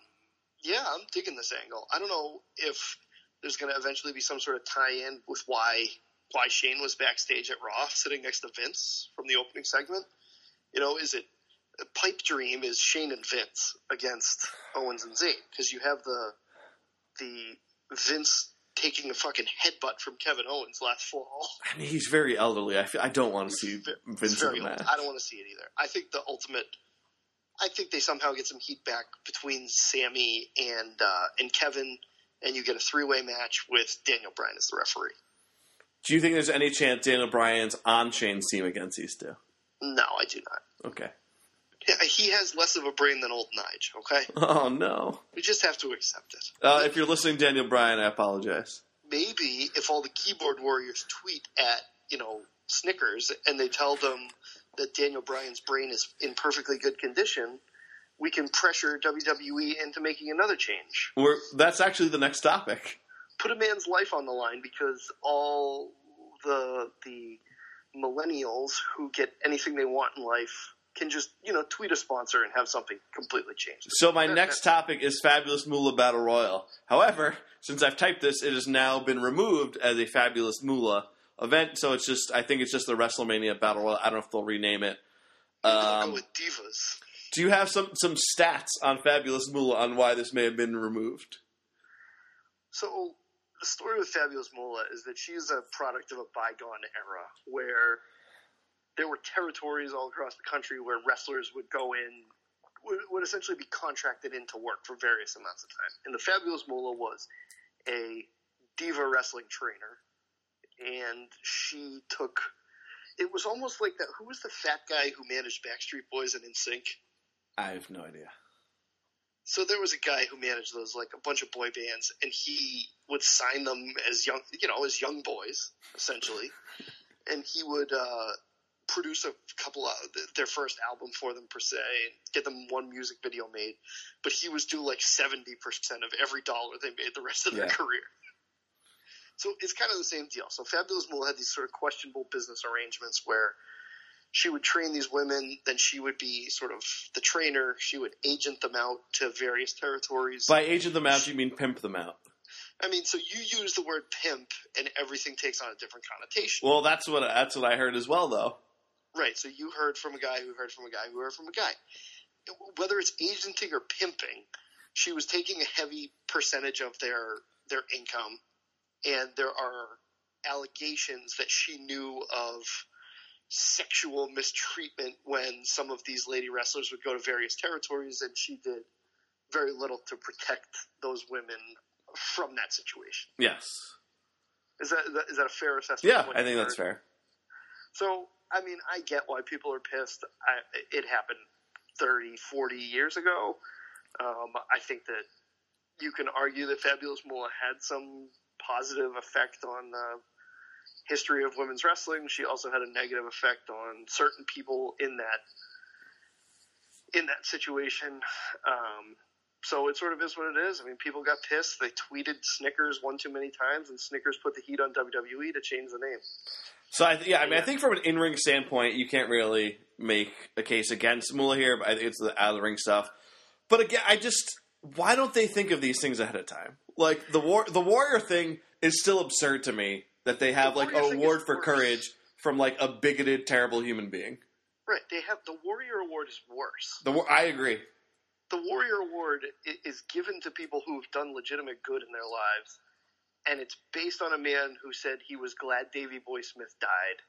yeah, I'm digging this angle. I don't know if there's going to eventually be some sort of tie-in with why why Shane was backstage at Raw, sitting next to Vince from the opening segment. You know, is it a pipe dream? Is Shane and Vince against Owens and Zayn? Because you have the the Vince taking a fucking headbutt from Kevin Owens last fall. I mean, he's very elderly. I, feel, I don't want to see Vince in match. I don't want to see it either. I think the ultimate. I think they somehow get some heat back between Sammy and uh, and Kevin, and you get a three way match with Daniel Bryan as the referee. Do you think there's any chance Daniel Bryan's on Shane's team against these two? No, I do not. Okay. Yeah, He has less of a brain than old Nige. Okay, Oh no. we just have to accept it. Uh, if you're listening, Daniel Bryan, I apologize. Maybe if all the keyboard warriors tweet at you know Snickers and they tell them that Daniel Bryan's brain is in perfectly good condition, we can pressure WWE into making another change. We're, that's actually the next topic. put a man's life on the line because all the the millennials who get anything they want in life can just you know tweet a sponsor and have something completely changed. So my next topic is Fabulous Moolah Battle Royal. However, since I've typed this, it has now been removed as a Fabulous Moolah event. So it's just, I think it's just the WrestleMania Battle Royal. I don't know if they'll rename it. Um, go with divas. do you have some some stats on Fabulous Moolah on why this may have been removed? So the story with Fabulous Moolah is that she's a product of a bygone era where there were territories all across the country where wrestlers would go in would, would essentially be contracted into work for various amounts of time. And the Fabulous Moolah was a diva wrestling trainer, and she took. It was almost like that. Who was the fat guy who managed Backstreet Boys and NSYNC? I have no idea. So there was a guy who managed those, like a bunch of boy bands, and he would sign them as young, you know, as young boys, essentially. and he would uh, produce a couple of their first album for them per se, and get them one music video made. But he was due like seventy percent of every dollar they made the rest of their career. So it's kind of the same deal. So Fabulous Moolah had these sort of questionable business arrangements where she would train these women, then she would be sort of the trainer. She would agent them out to various territories. By agent them out, you mean pimp them out. I mean, so you use the word pimp, and everything takes on a different connotation. Well, that's what that's what I heard as well, though. Right. So you heard from a guy who heard from a guy who heard from a guy. Whether it's agenting or pimping, she was taking a heavy percentage of their their income, and there are allegations that she knew of sexual mistreatment when some of these lady wrestlers would go to various territories, and she did very little to protect those women from that situation. Yes. Is that is that a fair assessment? Yeah, I think that's fair. So, I mean, I get why people are pissed. I, it happened 30, 40 years ago. Um, I think that you can argue that Fabulous Moolah had some positive effect on the history of women's wrestling. She also had a negative effect on certain people in that in that situation. Um, so it sort of is what it is. I mean, people got pissed. They tweeted Snickers one too many times, and Snickers put the heat on WWE to change the name. So I, yeah, I mean, I think from an in-ring standpoint, you can't really make a case against Moolah here. But I think it's the out of the ring stuff. But again, I just why don't they think of these things ahead of time? Like the war, the warrior thing is still absurd to me that they have The like an award for worse. courage from like a bigoted, terrible human being. Right. They have the Warrior Award is worse. The war, I agree. The Warrior Award is given to people who have done legitimate good in their lives, and it's based on a man who said he was glad Davy Boy Smith died.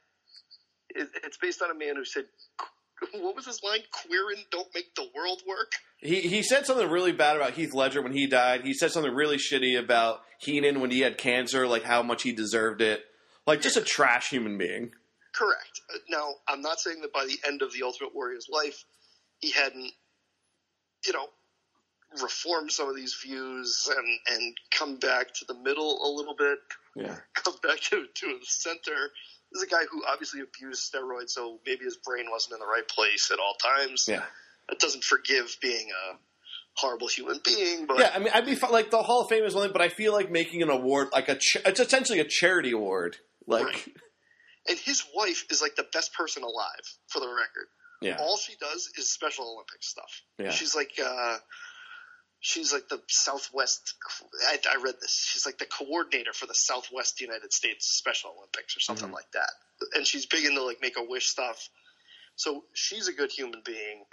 It's based on a man who said, "What was his line? Queerin don't make the world work." He he said something really bad about Heath Ledger when he died. He said something really shitty about Heenan when he had cancer, like how much he deserved it. Like just a trash human being. Correct. Uh, Now, I'm not saying that by the end of the Ultimate Warrior's life, he hadn't, you know, reformed some of these views and and come back to the middle a little bit. Yeah. come back to to the center. This is a guy who obviously abused steroids, so maybe his brain wasn't in the right place at all times. Yeah. That doesn't forgive being a horrible human being, but Yeah, I mean, I'd be like the Hall of Fame is one but I feel like making an award like a ch- it's essentially a charity award. Like, Right. and his wife is like the best person alive for the record. yeah, All she does is Special Olympics stuff. Yeah. She's like uh she's like the Southwest I, I read this. She's like the coordinator for the Southwest United States Special Olympics or something Mhm. like that. And she's big into like make a wish stuff. So she's a good human being.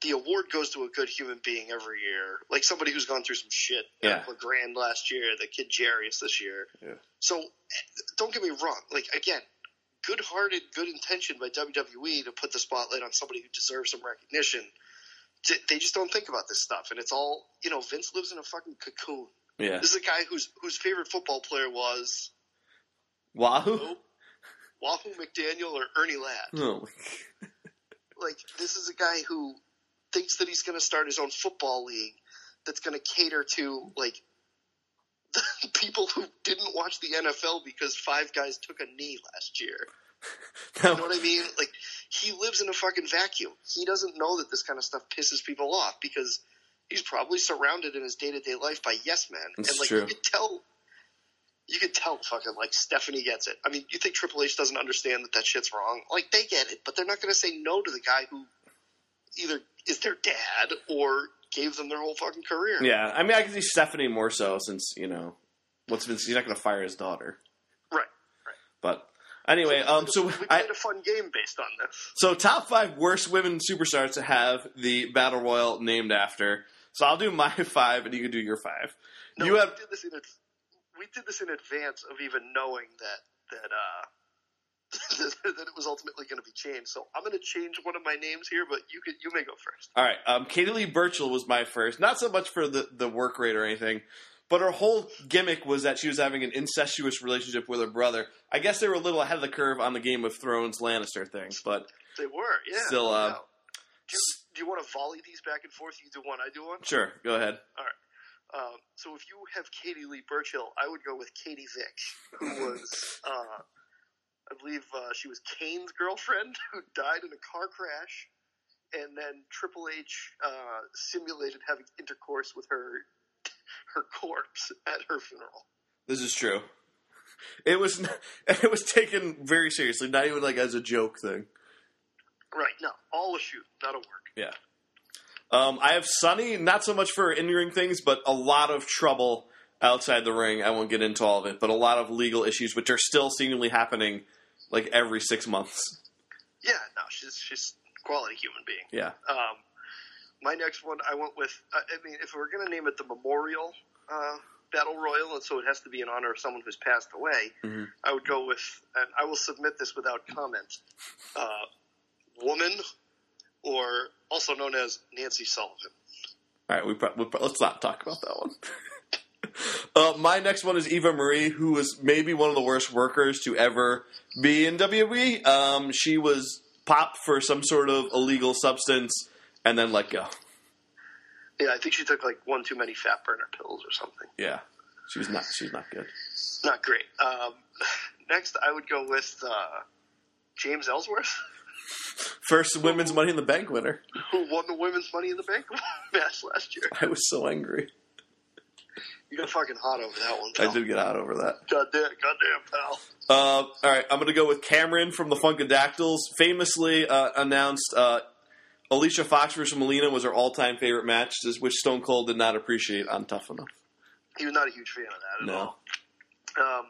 The award goes to a good human being every year, like somebody who's gone through some shit. Yeah. Eric LeGrand last year, the kid Jarrius this year. Yeah. So don't get me wrong. Like again, good-hearted, good intention by WWE to put the spotlight on somebody who deserves some recognition. They just don't think about this stuff, and it's all you know. Vince lives in a fucking cocoon. yeah. This is a guy whose whose favorite football player was Wahoo. Wahoo McDaniel or Ernie Ladd. Oh. Like this is a guy who thinks that he's going to start his own football league that's going to cater to like the people who didn't watch the NFL because five guys took a knee last year. You know what I mean? Like he lives in a fucking vacuum. He doesn't know that this kind of stuff pisses people off because he's probably surrounded in his day to day life by yes men. It's and like true. you could tell you could tell fucking like Stephanie gets it. I mean, you think Triple H doesn't understand that that shit's wrong? Like they get it, but they're not going to say no to the guy who either is their dad or gave them their whole fucking career. yeah, I mean, I can see Stephanie more so since you know what's been. He's not going to fire his daughter, right? Right. but anyway, um, so we I played a fun game based on this. so top five worst women superstars to have the battle royal named after. So I'll do my five, and you can do your five. No, you have we did this in we did this in advance of even knowing that that uh, that it was ultimately going to be changed. So I'm going to change one of my names here, but you could you may go first. All right, um, Katie Lee Burchill was my first. Not so much for the the work rate or anything, but her whole gimmick was that she was having an incestuous relationship with her brother. I guess they were a little ahead of the curve on the Game of Thrones Lannister thing, but They were, yeah. Still, uh, no. do, you, do you want to volley these back and forth? You do one, I do one. sure, go ahead. All right. Um, so if you have Katie Lee Burchill, I would go with Katie Vick, who was, uh, I believe uh, she was Kane's girlfriend who died in a car crash, and then Triple H uh, simulated having intercourse with her her corpse at her funeral. This is true. It was it was taken very seriously, not even like as a joke thing. Right? No, all a shoot, That'll work. Yeah. Um, I have Sunny, not so much for in ring things, but a lot of trouble outside the ring. I won't get into all of it, but a lot of legal issues, which are still seemingly happening like every six months. Yeah, no, she's she's a quality human being. Yeah. Um, my next one, I went with. I I mean, if we're going to name it the Memorial uh, Battle Royal, and so it has to be in honor of someone who's passed away, Mhm. I would go with, and I will submit this without comment, uh, woman, or also known as Nancy Sullivan. All right, we, pro- we pro- let's not talk about that one. uh, my next one is Eva Marie, who was maybe one of the worst workers to ever be in WWE. Um, she was popped for some sort of illegal substance and then let go. Yeah, I think she took like one too many fat burner pills or something. Yeah, she was not. She's not good. Not great. Um, next, I would go with uh, James Ellsworth, First women's Money in the Bank winner. who won the Women's Money in the Bank match last year. I was so angry. You got fucking hot over that one. I did get hot over that. Goddamn, goddamn, pal. Uh, all right, I'm going to go with Cameron from the Funkadactyls. Famously uh, announced uh, Alicia Fox versus Melina was her all-time favorite match, which Stone Cold did not appreciate on Tough Enough. He was not a huge fan of that at No. all. Um,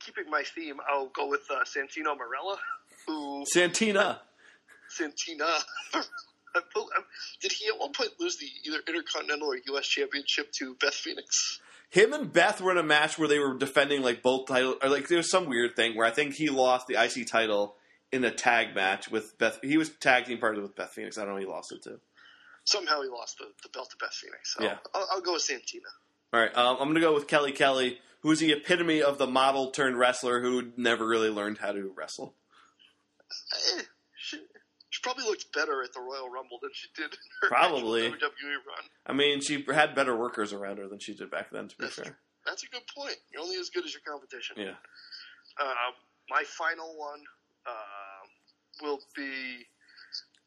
keeping my theme, I'll go with uh, Santino Marella, who Santina. Santina. Um, Did he at one point lose the either Intercontinental or U.S. Championship to Beth Phoenix? Him and Beth were in a match where they were defending like both titles, or like there was some weird thing where I think he lost the IC title in a tag match with Beth. He was tag team partner with Beth Phoenix. I don't know. He lost it too. Somehow he lost the, the belt to Beth Phoenix. So Yeah. I'll, I'll go with Santina. All right, um, I'm going to go with Kelly Kelly, who is the epitome of the model turned wrestler who never really learned how to wrestle. Eh, she, she probably looked better at the Royal Rumble than she did in her Probably. WWE run. I mean, she had better workers around her than she did back then. To be That's fair, That's a good point. You're only as good as your competition. yeah. Uh, my final one uh, will be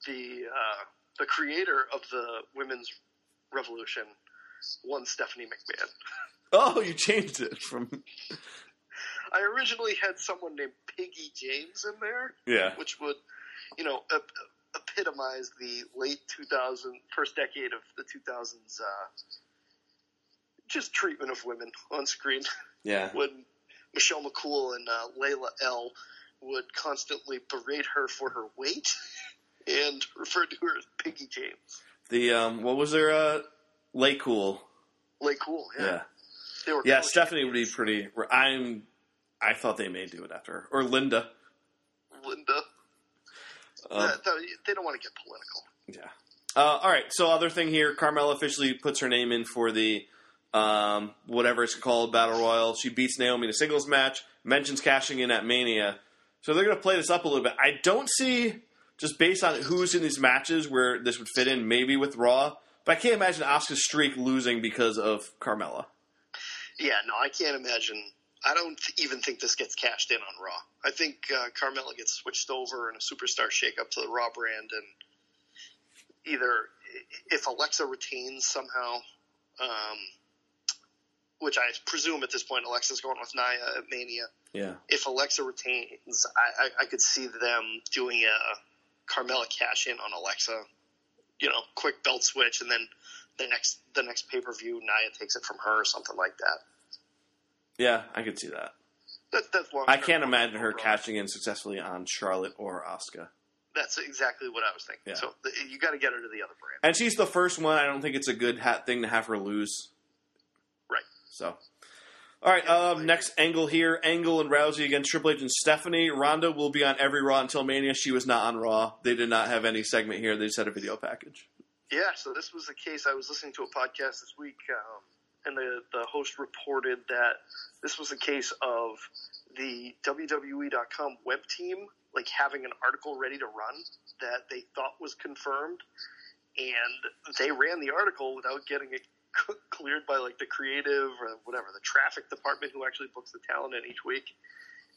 the uh, the creator of the women's revolution, one Stephanie McMahon. Oh, you changed it from I originally had someone named Piggy James in there, yeah. which would, you know, ep- epitomize the late 2000, first decade of the 2000s, uh, just treatment of women on screen. Yeah. when Michelle McCool and uh, Layla L would constantly berate her for her weight and refer to her as Piggy James. The um, what was her uh, Lay Cool? Lay Cool, yeah. Yeah. They were Yeah, Stephanie would be pretty. I'm. I thought they may do it after her or Linda. Linda. Um, they don't want to get political. Yeah. Uh, all right. So other thing here, Carmella officially puts her name in for the um, whatever it's called battle royal. She beats Naomi in a singles match. Mentions cashing in at Mania. So they're going to play this up a little bit. I don't see just based on who's in these matches where this would fit in. Maybe with Raw, but I can't imagine Asuka's streak losing because of Carmella. Yeah, no, I can't imagine. I don't even think this gets cashed in on Raw. I think uh, Carmella gets switched over in a superstar shakeup to the Raw brand, and either if Alexa retains somehow, um, which I presume at this point Alexa's going with Nia at Mania. Yeah. If Alexa retains, I, I, I could see them doing a Carmella cash in on Alexa. You know, quick belt switch, and then the next the next pay per view, Nia takes it from her or something like that. Yeah, I could see that. That's that's. I can't imagine her cashing in successfully on Charlotte or Asuka. That's exactly what I was thinking. Yeah. So the, you got to get her to the other brand. And she's the first one. I don't think it's a good hat thing to have her lose. Right. So, All right, um, next angle here: Angle and Rousey against Triple H and Stephanie. Ronda will be on every Raw until Mania. She was not on Raw. They did not have any segment here. They just had a video package. Yeah, so this was the case. I was listening to a podcast this week, um, and the the host reported that this was a case of the WWE.com web team like having an article ready to run that they thought was confirmed, and they ran the article without getting it cleared by like the creative or whatever the traffic department who actually books the talent in each week.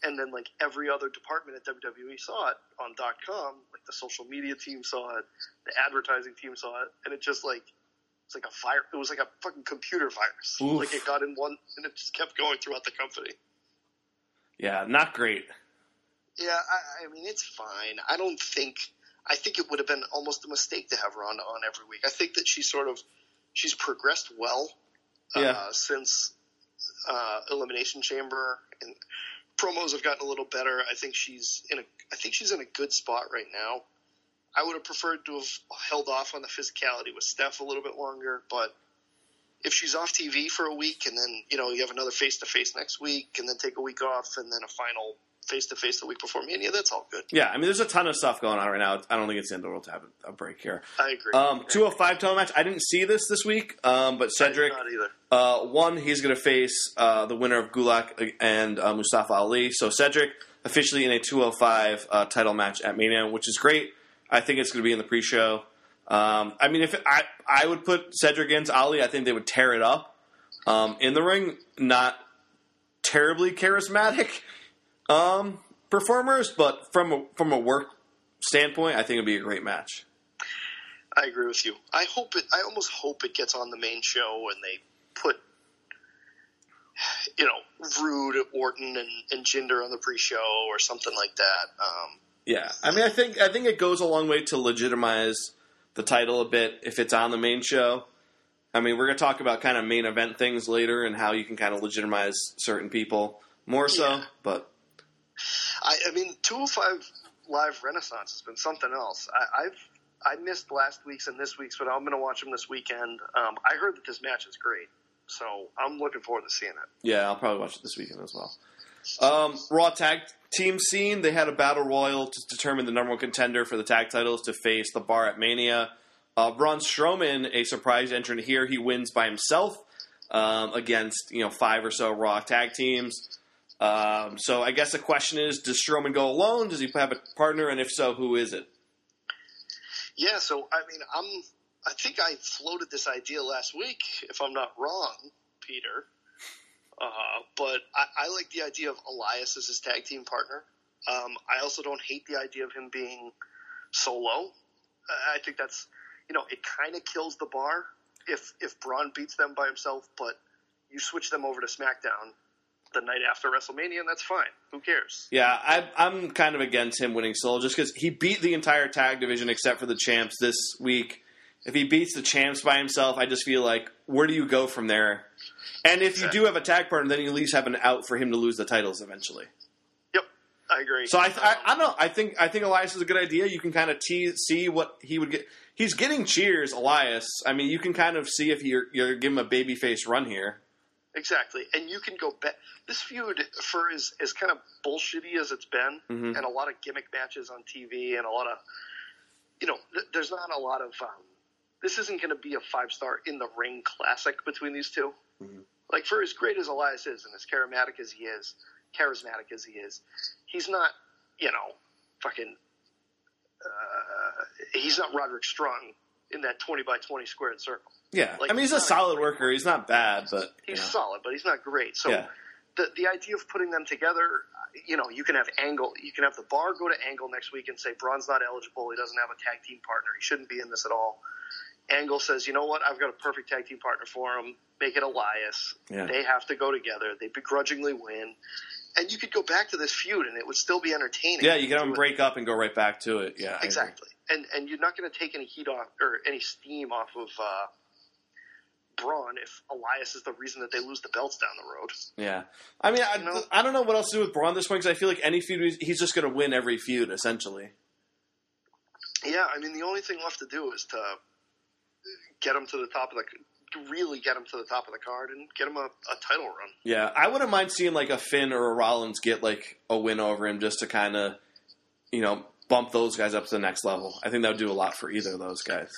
And then like every other department at WWE saw it on .com, like the social media team saw it, the advertising team saw it, and it just like it's like a fire. It was like a fucking computer virus. Oof. Like it got in one, and it just kept going throughout the company. Yeah, not great. Yeah, I, I mean it's fine. I don't think. I think it would have been almost a mistake to have Ronda on every week. I think that she's sort of she's progressed well uh, Yeah. since uh, Elimination Chamber, and promos have gotten a little better. I think she's in a I think she's in a good spot right now. I would have preferred to have held off on the physicality with Steph a little bit longer, but if she's off TV for a week and then you know you have another face to face next week and then take a week off and then a final face to face the week before Mania, that's all good. Yeah, I mean, there's a ton of stuff going on right now. I don't think it's the end of the world to have a, break here. I agree. Um, 205 title match. I didn't see this this week, um, but Cedric. Uh, one, he's going to face uh, the winner of Gulak and uh, Mustafa Ali. So Cedric officially in a 205 uh, title match at Mania, which is great. I think it's going to be in the pre-show. Um, I mean, if I I would put Cedric against Ali, I think they would tear it up um, in the ring. Not terribly charismatic um, performers, but from a, from a work standpoint, I think it'd be a great match. I agree with you. I hope it. I almost hope it gets on the main show and they put, you know, Roode, Orton, and, and Jinder on the pre-show or something like that. Um, Yeah, I mean, I think I think it goes a long way to legitimize the title a bit if it's on the main show. I mean, we're going to talk about kind of main event things later and how you can kind of legitimize certain people more so. Yeah. But I, I mean, 205 Live Renaissance has been something else. I, I've I missed last week's and this week's, but I'm going to watch them this weekend. Um, I heard that this match is great, so I'm looking forward to seeing it. yeah, I'll probably watch it this weekend as well. Um, Raw tag team scene. They had a battle royal to determine the number one contender for the tag titles to face the Bar at Mania. Uh, Braun Strowman, a surprise entrant here, he wins by himself um, against you know five or so Raw tag teams. Um, so I guess the question is: Does Strowman go alone? Does he have a partner? And if so, who is it? Yeah, so I mean, I'm. I think I floated this idea last week, if I'm not wrong, Peter. Uh, but I, I like the idea of Elias as his tag team partner. Um, I also don't hate the idea of him being solo. I think that's, you know, it kind of kills the bar if if Braun beats them by himself, but you switch them over to SmackDown the night after WrestleMania, and that's fine. Who cares? Yeah, I, I'm kind of against him winning solo just because he beat the entire tag division except for the champs this week. If he beats the champs by himself, I just feel like where do you go from there? And if you do have a tag partner, then you at least have an out for him to lose the titles eventually. Yep, I agree. So I, I, I don't. I think I think Elias is a good idea. You can kind of te- see what he would get. He's getting cheers, Elias. I mean, you can kind of see if you're you're give him a babyface run here. Exactly, and you can go back. This feud, for as as kind of bullshitty as it's been, Mhm. and a lot of gimmick matches on TV, and a lot of, you know, th- there's not a lot of. Um, this isn't going to be a five star in the ring classic between these 2 Mhm. Like for as great as Elias is, and as charismatic as he is, charismatic as he is, he's not, you know, fucking. Uh, he's not Roderick Strong in that twenty by twenty squared circle. Yeah, Like, I mean, he's a he's not solid great. worker. He's not bad, but He's know. solid, but he's not great. So Yeah. the the idea of putting them together, you know, you can have Angle, you can have the bar go to Angle next week and say Braun's not eligible. He doesn't have a tag team partner. He shouldn't be in this at all. Angle says, you know what? I've got a perfect tag team partner for him. Make it Elias. Yeah. They have to go together. They begrudgingly win. And you could go back to this feud and it would still be entertaining. yeah, you can have Do him it- break up and go right back to it. Yeah, Exactly. And and you're not going to take any heat off or any steam off of uh, Braun if Elias is the reason that they lose the belts down the road. Yeah, I mean, I, You know? I don't know what else to do with Braun this one because I feel like any feud he's- he's just going to win every feud essentially. Yeah, I mean the only thing left to do is to get him to the top of the really get him to the top of the card and get him a, a title run. Yeah, I wouldn't mind seeing like a Finn or a Rollins get like a win over him just to kind of, you know, bump those guys up to the next level. I think that would do a lot for either of those guys.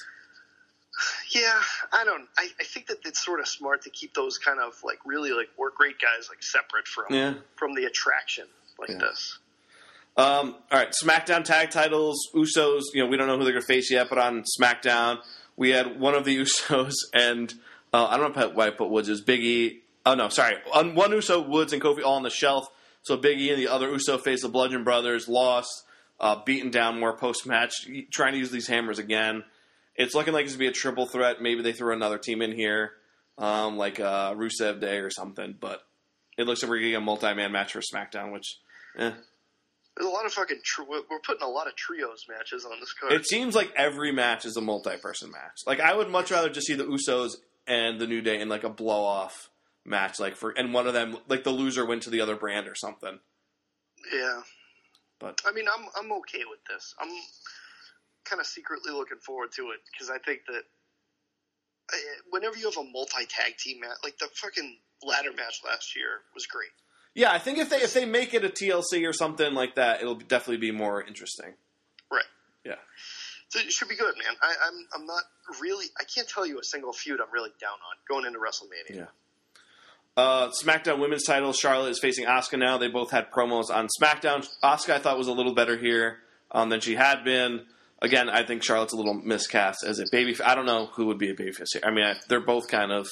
Yeah, I don't. I, I think that it's sort of smart to keep those kind of like really like work rate guys like separate from Yeah. from the attraction like Yeah. this. Um, all right, SmackDown tag titles. Usos. You know, we don't know who they're going to face yet, but on SmackDown, we had one of the Usos, and uh, I don't know if I- why I put Woods. Was Biggie. Oh no, sorry. On one Uso, Woods and Kofi all on the shelf. So Biggie and the other Uso face the Bludgeon Brothers lost, uh, beaten down more post match, trying to use these hammers again. It's looking like it's gonna be a triple threat. Maybe they throw another team in here, um, like uh, Rusev Day or something. But it looks like we're getting a multi-man match for SmackDown, which. Eh. There's a lot of fucking. Tr- we're we're putting a lot of trios matches on this card. It seems like every match is a multi-person match. Like I would much rather just see the Usos and the New Day in like a blow-off match, like for and one of them, like the loser went to the other brand or something. yeah, But I mean, I'm I'm okay with this. I'm kind of secretly looking forward to it because I think that uh, whenever you have a multi tag team match, like the fucking ladder match last year was great. yeah, I think if they if they make it a TLC or something like that, it'll definitely be more interesting. Right. Yeah. So it should be good, man. I, I'm I'm not really. I can't tell you a single feud I'm really down on going into WrestleMania. Yeah. Uh, SmackDown Women's title. Charlotte is facing Asuka now. They both had promos on SmackDown. Asuka I thought was a little better here um, than she had been. Again, I think Charlotte's a little miscast as a baby. I don't know who would be a babyface here. I mean, I, they're both kind of.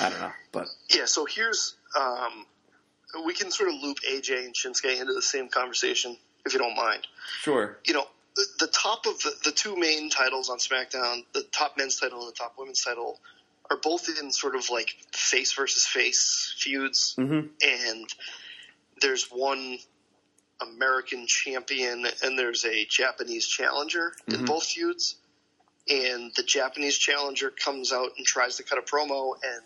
I don't know, but Yeah, so here's um, we can sort of loop AJ and Shinsuke into the same conversation if you don't mind. sure. You know, the, the top of the, the two main titles on SmackDown, the top men's title and the top women's title, are both in sort of like face versus face feuds, Mm-hmm. and there's one American champion and there's a Japanese challenger in Mhm. both feuds. And the Japanese challenger comes out and tries to cut a promo, and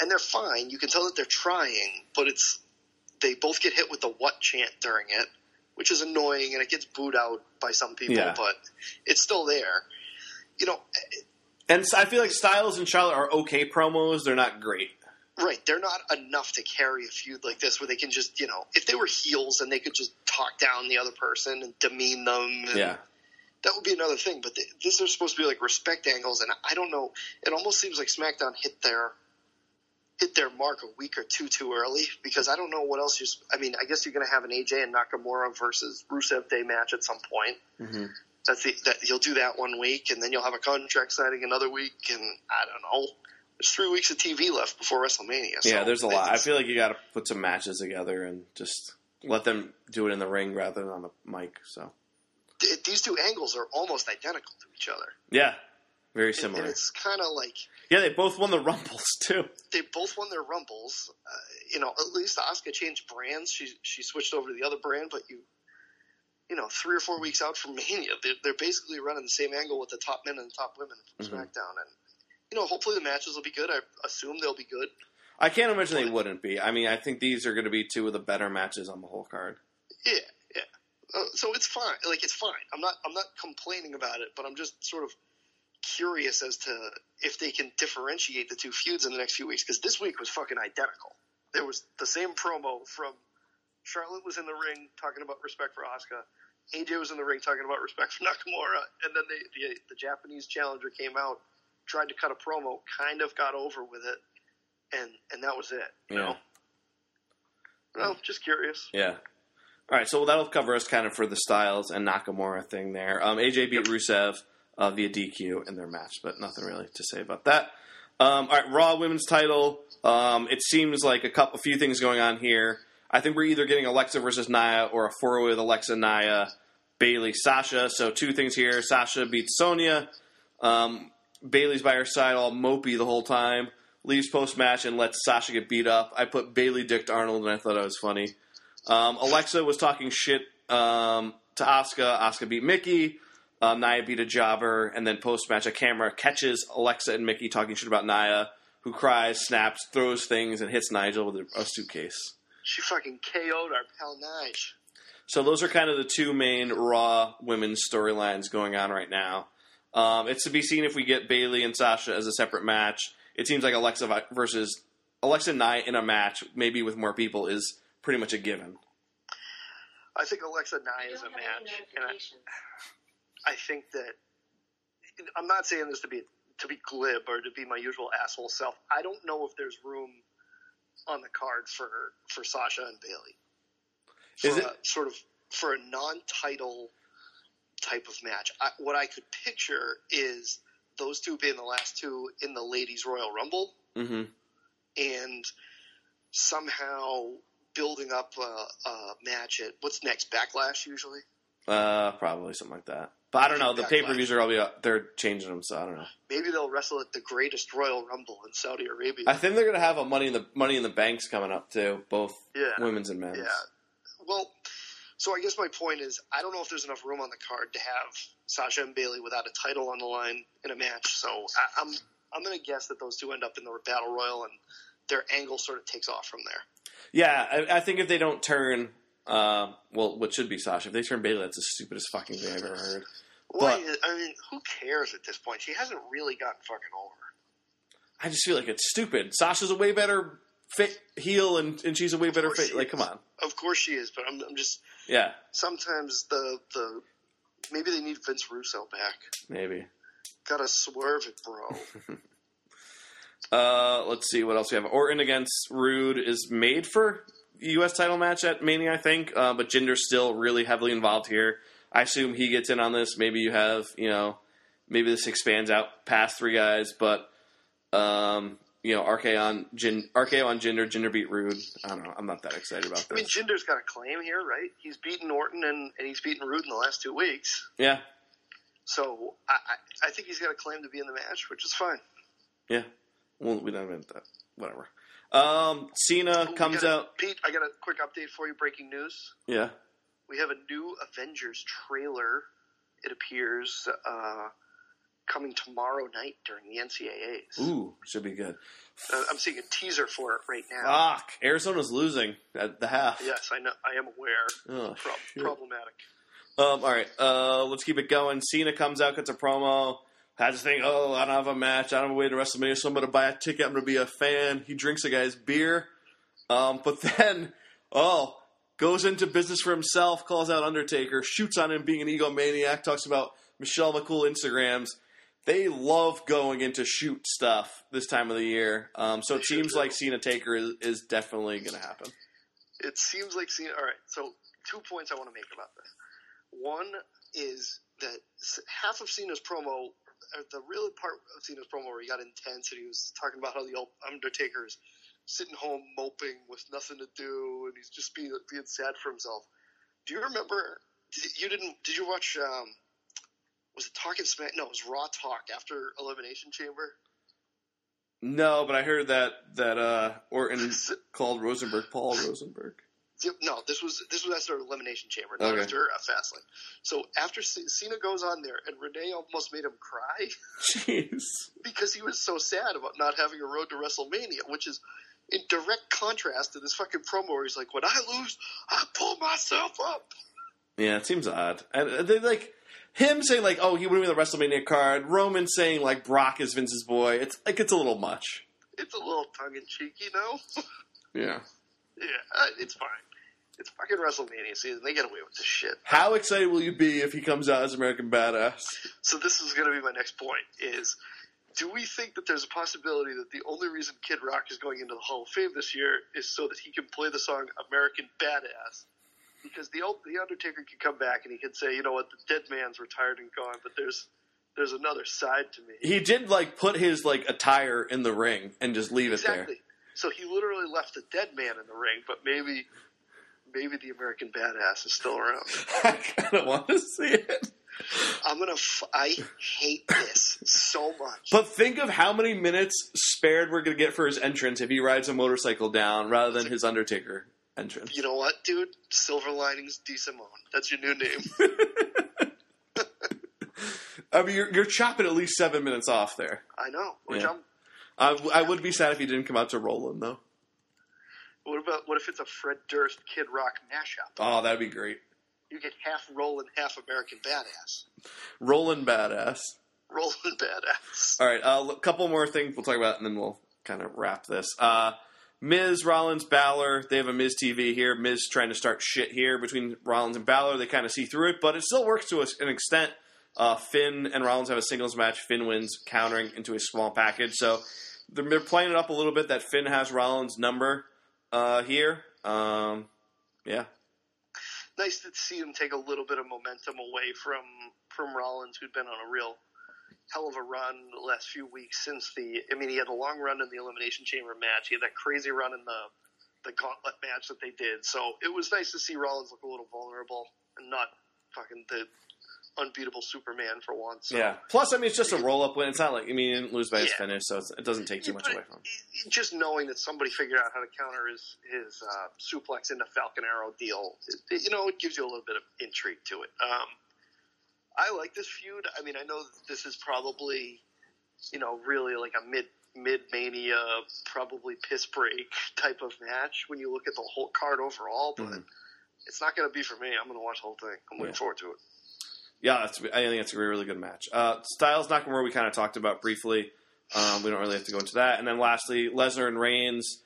and they're fine. You can tell that they're trying, but it's they both get hit with the what chant during it, which is annoying, and it gets booed out by some people, Yeah. but it's still there. You know, And so I feel like Styles and Charlotte are okay promos. They're not great. Right, they're not enough to carry a feud like this where they can just, you know, if they were heels and they could just talk down the other person and demean them, and Yeah. that would be another thing. But th- this is supposed to be like respect angles, and I don't know. It almost seems like SmackDown hit their hit their mark a week or two too early because I don't know what else you. I mean, I guess you're going to have an AJ and Nakamura versus Rusev Day match at some point. Mm-hmm. That's the, that you'll do that one week, and then you'll have a contract signing another week, and I don't know. There's three weeks of TV left before WrestleMania. So Yeah, there's a lot. I feel like you got to put some matches together and just let them do it in the ring rather than on the mic. So th- these two angles are almost identical to each other. yeah, very similar. And it's kind of like Yeah, they both won the Rumbles too. they both won their rumbles. Uh, you know, at least Asuka changed brands. She she switched over to the other brand, but you, you know, three or four weeks out from Mania, they're, they're basically running the same angle with the top men and the top women from Mhm. SmackDown, and you know, hopefully the matches will be good. I assume they'll be good. I can't imagine they wouldn't be. I mean, I think these are going to be two of the better matches on the whole card. Yeah, yeah. Uh, so it's fine. Like it's fine. I'm not I'm not complaining about it, but I'm just sort of curious as to if they can differentiate the two feuds in the next few weeks because this week was fucking identical. There was the same promo from Charlotte was in the ring talking about respect for Asuka. AJ was in the ring talking about respect for Nakamura, and then the, the the Japanese challenger came out, tried to cut a promo, kind of got over with it, and and that was it. You Yeah. know? Well, just curious. Yeah. All right, so that'll cover us kind of for the Styles and Nakamura thing there. Um, AJ beat Rusev uh, via DQ in their match, but nothing really to say about that. Um, all right, Raw Women's Title. Um, it seems like a couple, a few things going on here. I think we're either getting Alexa versus Nia or a four way with Alexa, Nia, Bayley, Sasha. So two things here. Sasha beats Sonya. Um, Bayley's by her side, all mopey the whole time. Leaves post match and lets Sasha get beat up. I put Bayley dicked Arnold, and I thought that was funny. Um, Alexa was talking shit um, to Asuka. Asuka beat Mickie. Um, Nia beat a jobber, and then post match, a camera catches Alexa and Mickie talking shit about Nia, who cries, snaps, throws things, and hits Nigel with a, a suitcase. She fucking KO'd our pal Nige. So those are kind of the two main Raw women's storylines going on right now. Um, it's to be seen if we get Bayley and Sasha as a separate match. It seems like Alexa versus Alexa Knight in a match, maybe with more people, is pretty much a given. I think Alexa Nye You is a don't have any match, and I. I think that I'm not saying this to be to be glib or to be my usual asshole self. I don't know if there's room on the card for for Sasha and Bayley. For Is it- a, sort of for a non-title type of match? I, what I could picture is those two being the last two in the Ladies Royal Rumble, hmm and somehow building up a, a match at what's next Backlash usually. Uh, probably something like that. But I don't know. The pay per views are all be they're changing them, so I don't know. Maybe they'll wrestle at the greatest Royal Rumble in Saudi Arabia. I think they're gonna have a money in the money in the banks coming up too, both yeah, women's and men's. yeah. Well, so I guess my point is, I don't know if there's enough room on the card to have Sasha and Bayley without a title on the line in a match. So I, I'm I'm going to guess that those two end up in the battle royal, and their angle sort of takes off from there. Yeah, I, I think if they don't turn, uh, well, what should be Sasha? If they turn Bayley, that's the stupidest fucking thing I've ever heard. Why? I mean, who cares at this point? She hasn't really gotten fucking over. I just feel like it's stupid. Sasha's a way better fit heel, and, and she's a way better fit. Like, come on. Of course she is, but I'm, I'm just Yeah, sometimes the the maybe they need Vince Russo back. maybe. Gotta swerve it, bro. Uh, let's see what else we have. Orton against Roode is made for U.S. title match at Mania, I think, uh, but Jinder's still really heavily involved here. I assume he gets in on this. Maybe you have, you know, maybe this expands out past three guys, but um, you know, RKO on Jin, RKO on Jinder, Jinder beat Roode. I don't know. I'm not that excited about this. I mean. Jinder's got a claim here, right? He's beaten Orton and, and he's beaten Roode in the last two weeks. Yeah, So I, I, I think he's got a claim to be in the match, which is fine. yeah. Well, we don't have that. Whatever. Um, Cena Ooh, comes out. Pete, I got a quick update for you. Breaking news. Yeah. We have a new Avengers trailer, it appears, uh, coming tomorrow night during the NCAAs. Ooh, should be good. Uh, I'm seeing a teaser for it right now. Fuck. Arizona's losing at the half. Yes, I know. I am aware. Oh, Pro- problematic. Um, all right, uh, let's keep it going. Cena comes out, gets a promo, has this thing, oh, I don't have a match, I don't have a way to WrestleMania, so I'm going to buy a ticket, I'm going to be a fan. He drinks a guy's beer, um, but then, oh, goes into business for himself, calls out Undertaker, shoots on him being an egomaniac, talks about Michelle McCool Instagrams. They love going into shoot stuff this time of the year, um, so it sure seems do. like Cena Taker is, is definitely going to happen. It seems like Cena. All right, so two points I want to make about this. One is that half of Cena's promo, the real part of Cena's promo where he got intense and he was talking about how the old Undertaker is sitting home moping with nothing to do and he's just being being sad for himself. Do you remember? You didn't? Did you watch? Um, was it Talk Talking Smack? No, it was Raw Talk after Elimination Chamber. No, but I heard that that uh, Orton called Rosenberg Paul Rosenberg. Yep, No, this was this was after Elimination Chamber, not Okay. after uh, Fastlane. So after C- Cena goes on there, and Renee almost made him cry Jeez. because he was so sad about not having a road to WrestleMania, which is in direct contrast to this fucking promo where he's like, "When I lose, I pull myself up." Yeah, it seems odd. And they like him saying like, "Oh, he would win the WrestleMania card." Roman saying like Brock is Vince's boy. It's like it's a little much. It's a little tongue in cheek, you know. Yeah. yeah, uh, it's fine. It's fucking WrestleMania season. They get away with this shit. How excited will you be if he comes out as American Badass? So this is going to be my next point: is do we think that there's a possibility that the only reason Kid Rock is going into the Hall of Fame this year is so that he can play the song "American Badass"? Because the old, the Undertaker could come back and he could say, you know what, the dead man's retired and gone, but there's there's another side to me. He did like put his like attire in the ring and just leave it exactly. So he literally left the dead man in the ring, but maybe maybe the American Badass is still around. I kind of want to see it. I'm gonna. F- I hate this so much. But think of how many minutes spared we're going to get for his entrance if he rides a motorcycle down rather than his Undertaker entrance. You know what, dude? Silver Linings D. Simone. That's your new name. I mean, you're, you're chopping at least seven minutes off there. I know. Which Yeah. I'm. I, I would be sad if he didn't come out to Rollin', though. What about what if it's a Fred Durst Kid Rock mashup? Oh, that'd be great. You get half Rollin', half American Badass. Rollin' Badass. rolling badass. All right, a uh, couple more things we'll talk about, and then we'll kind of wrap this. Uh, Miz, Rollins, Balor. They have a Miz TV here. Miz trying to start shit here between Rollins and Balor. They kind of see through it, but it still works to an extent. Uh, Finn and Rollins have a singles match. Finn wins, countering into a small package. So they're, they're playing it up a little bit that Finn has Rollins' number uh, here. Um, yeah. Nice to see him take a little bit of momentum away from from Rollins, who'd been on a real hell of a run the last few weeks since the. I mean, he had a long run in the Elimination Chamber match. He had that crazy run in the the Gauntlet match that they did. So it was nice to see Rollins look a little vulnerable and not fucking the unbeatable Superman for once. So. Yeah. Plus, I mean, it's just a roll up win. It's not like I mean, he didn't lose by his yeah. finish, so it doesn't take too much away from him. Just knowing that somebody figured out how to counter his his uh, suplex into Falcon Arrow deal, it, you know, it gives you a little bit of intrigue to it. Um, I like this feud. I mean, I know this is probably, you know, really like a mid mid mania, probably piss break type of match when you look at the whole card overall, but. Mm-hmm. It's not going to be for me. I'm going to watch the whole thing. I'm looking yeah. forward to it. Yeah, I think it's a really, really good match. Uh, Styles Nakamura we kind of talked about briefly. Um, we don't really have to go into that. And then lastly, Lesnar and Reigns.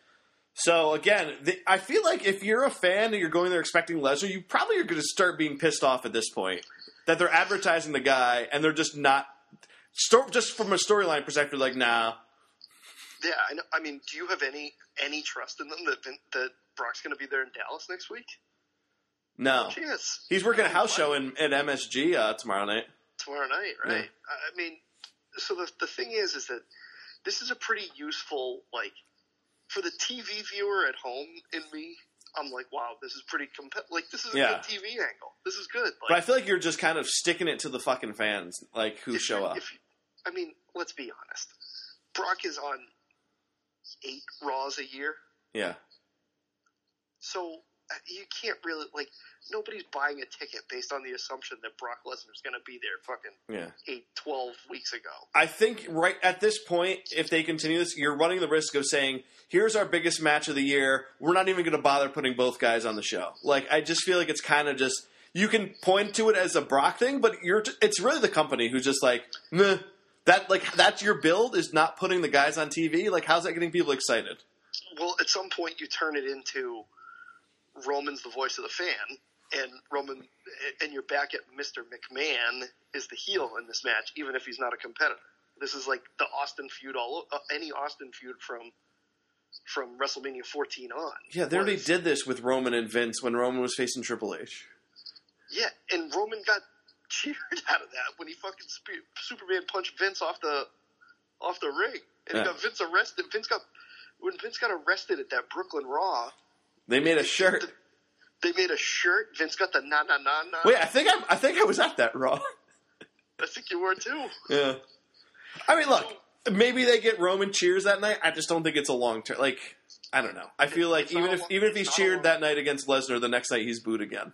So again, the, I feel like if you're a fan and you're going there expecting Lesnar, you probably are going to start being pissed off at this point that they're advertising the guy and they're just not. Sto- just from a storyline perspective, like nah. Yeah, I, know, I mean, do you have any any trust in them that that Brock's going to be there in Dallas next week? No, he's working a house show in at MSG uh, tomorrow night. Tomorrow night, right? Yeah. I mean, so the the thing is, is that this is a pretty useful like for the TV viewer at home. In me, I'm like, wow, this is pretty comp- like this is a yeah. good TV angle. This is good. Like, but I feel like you're just kind of sticking it to the fucking fans, like who show up. If, I mean, let's be honest. Brock is on eight Raws a year. Yeah. So you can't really like nobody's buying a ticket based on the assumption that Brock Lesnar's going to be there fucking yeah. 8 12 weeks ago. I think right at this point if they continue this you're running the risk of saying here's our biggest match of the year we're not even going to bother putting both guys on the show. Like I just feel like it's kind of just you can point to it as a Brock thing but you're it's really the company who's just like Meh. that like that's your build is not putting the guys on TV like how's that getting people excited? Well, at some point you turn it into Roman's the voice of the fan, and Roman, and you're back at Mr. McMahon is the heel in this match, even if he's not a competitor. This is like the Austin feud, all uh, any Austin feud from from WrestleMania 14 on. Yeah, they already did this with Roman and Vince when Roman was facing Triple H. Yeah, and Roman got cheered out of that when he fucking Superman punched Vince off the off the ring, and yeah. got Vince arrested. Vince got when Vince got arrested at that Brooklyn Raw they made a shirt. They made a shirt. Vince got the na na na na. Wait, I think I, I think I was at that Raw. I think you were too. Yeah. I mean, look, maybe they get Roman cheers that night. I just don't think it's a long term. Like, I don't know. I feel like even if even if he's cheered that night against Lesnar, the next night he's booed again.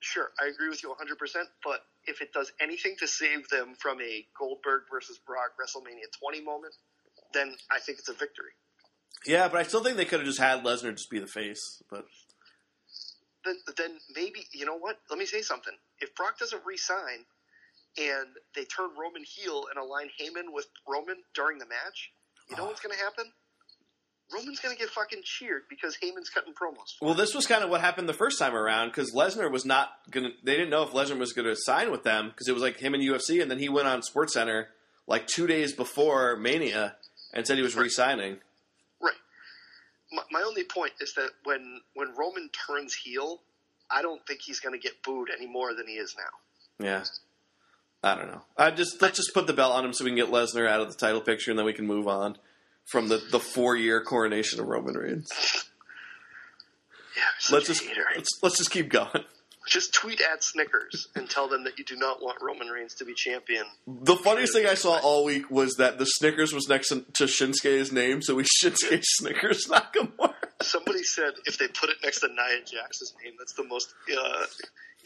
Sure, I agree with you 100. percent But if it does anything to save them from a Goldberg versus Brock WrestleMania 20 moment, then I think it's a victory. Yeah, but I still think they could have just had Lesnar just be the face. But then, then maybe you know what? Let me say something. If Brock doesn't re-sign and they turn Roman heel and align Heyman with Roman during the match, you know oh. what's going to happen? Roman's going to get fucking cheered because Heyman's cutting promos. Well, this was kind of what happened the first time around because Lesnar was not going to. They didn't know if Lesnar was going to sign with them because it was like him and UFC, and then he went on SportsCenter like two days before Mania and said he was re-signing my, my only point is that when when Roman turns heel, I don't think he's going to get booed any more than he is now. Yeah. I don't know. I just let's just put the belt on him so we can get Lesnar out of the title picture, and then we can move on from the, the four year coronation of Roman Reigns. Yeah, let's just let's, let's just keep going. Just tweet at Snickers and tell them that you do not want Roman Reigns to be champion. The funniest thing I saw all week was that the Snickers was next to Shinsuke's name, so we Shinsuke Snickers Nakamura. Somebody said if they put it next to Nia Jax's name, that's the most uh,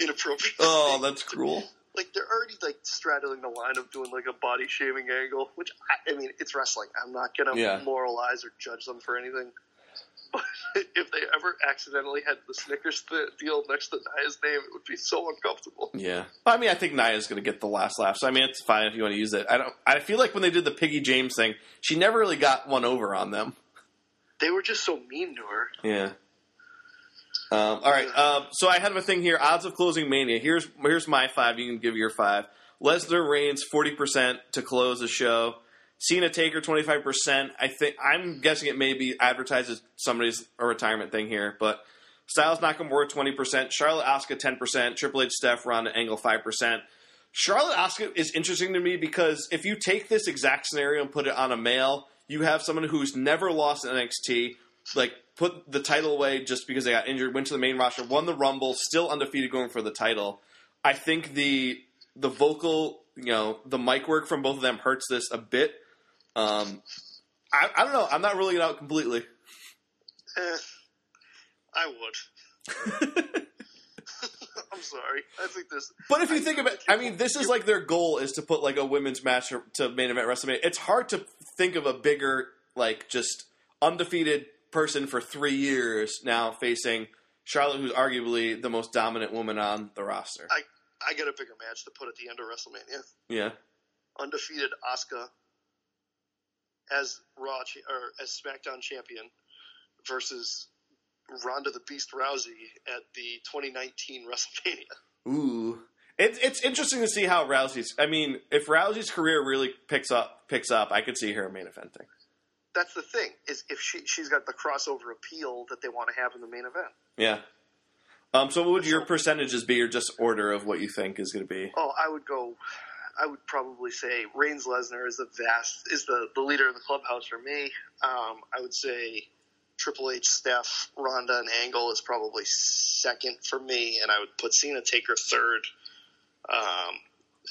inappropriate. Oh, that's cruel. Like they're already like straddling the line of doing like a body shaming angle, which I, I mean it's wrestling. I'm not gonna yeah. moralize or judge them for anything. But if they ever accidentally had the Snickers th- deal next to Nia's name, it would be so uncomfortable. Yeah, I mean, I think Nia's going to get the last laugh. So I mean, it's fine if you want to use it. I don't. I feel like when they did the Piggy James thing, she never really got one over on them. They were just so mean to her. Yeah. Um, all right. Um, so I have a thing here. Odds of closing Mania. Here's here's my five. You can give your five. Lesnar Reigns forty percent to close the show. Cena Taker twenty five percent. I think I'm guessing it may be advertised as somebody's a retirement thing here, but Styles Nakamura twenty percent. Charlotte Asuka ten percent. Triple H Steph Ronda Angle five percent. Charlotte Asuka is interesting to me because if you take this exact scenario and put it on a male, you have someone who's never lost NXT, like put the title away just because they got injured, went to the main roster, won the Rumble, still undefeated going for the title. I think the the vocal, you know, the mic work from both of them hurts this a bit. Um, I, I don't know. I'm not ruling it out completely. Eh, I would. I'm sorry. I think this. But if you think about, I mean, this is like their goal is to put like a women's match to- to main event WrestleMania. It's hard to think of a bigger, like, just undefeated person for three years now facing Charlotte, who's arguably the most dominant woman on the roster. I I get a bigger match to put at the end of WrestleMania. Yeah, Undefeated Asuka as Raw cha- or as SmackDown champion versus Ronda the Beast Rousey at the 2019 WrestleMania. ooh, it's it's interesting to see how Rousey's. I mean, if Rousey's career really picks up, picks up, I could see her main eventing. That's the thing is if she she's got the crossover appeal that they want to have in the main event. Yeah. Um. So, what would your percentages be, or just order of what you think is going to be? Oh, I would go. I would probably say Reigns Lesnar is the vast is the the leader of the clubhouse for me. Um, I would say Triple H, Steph, Ronda, and Angle is probably second for me, and I would put Cena Taker third. Um,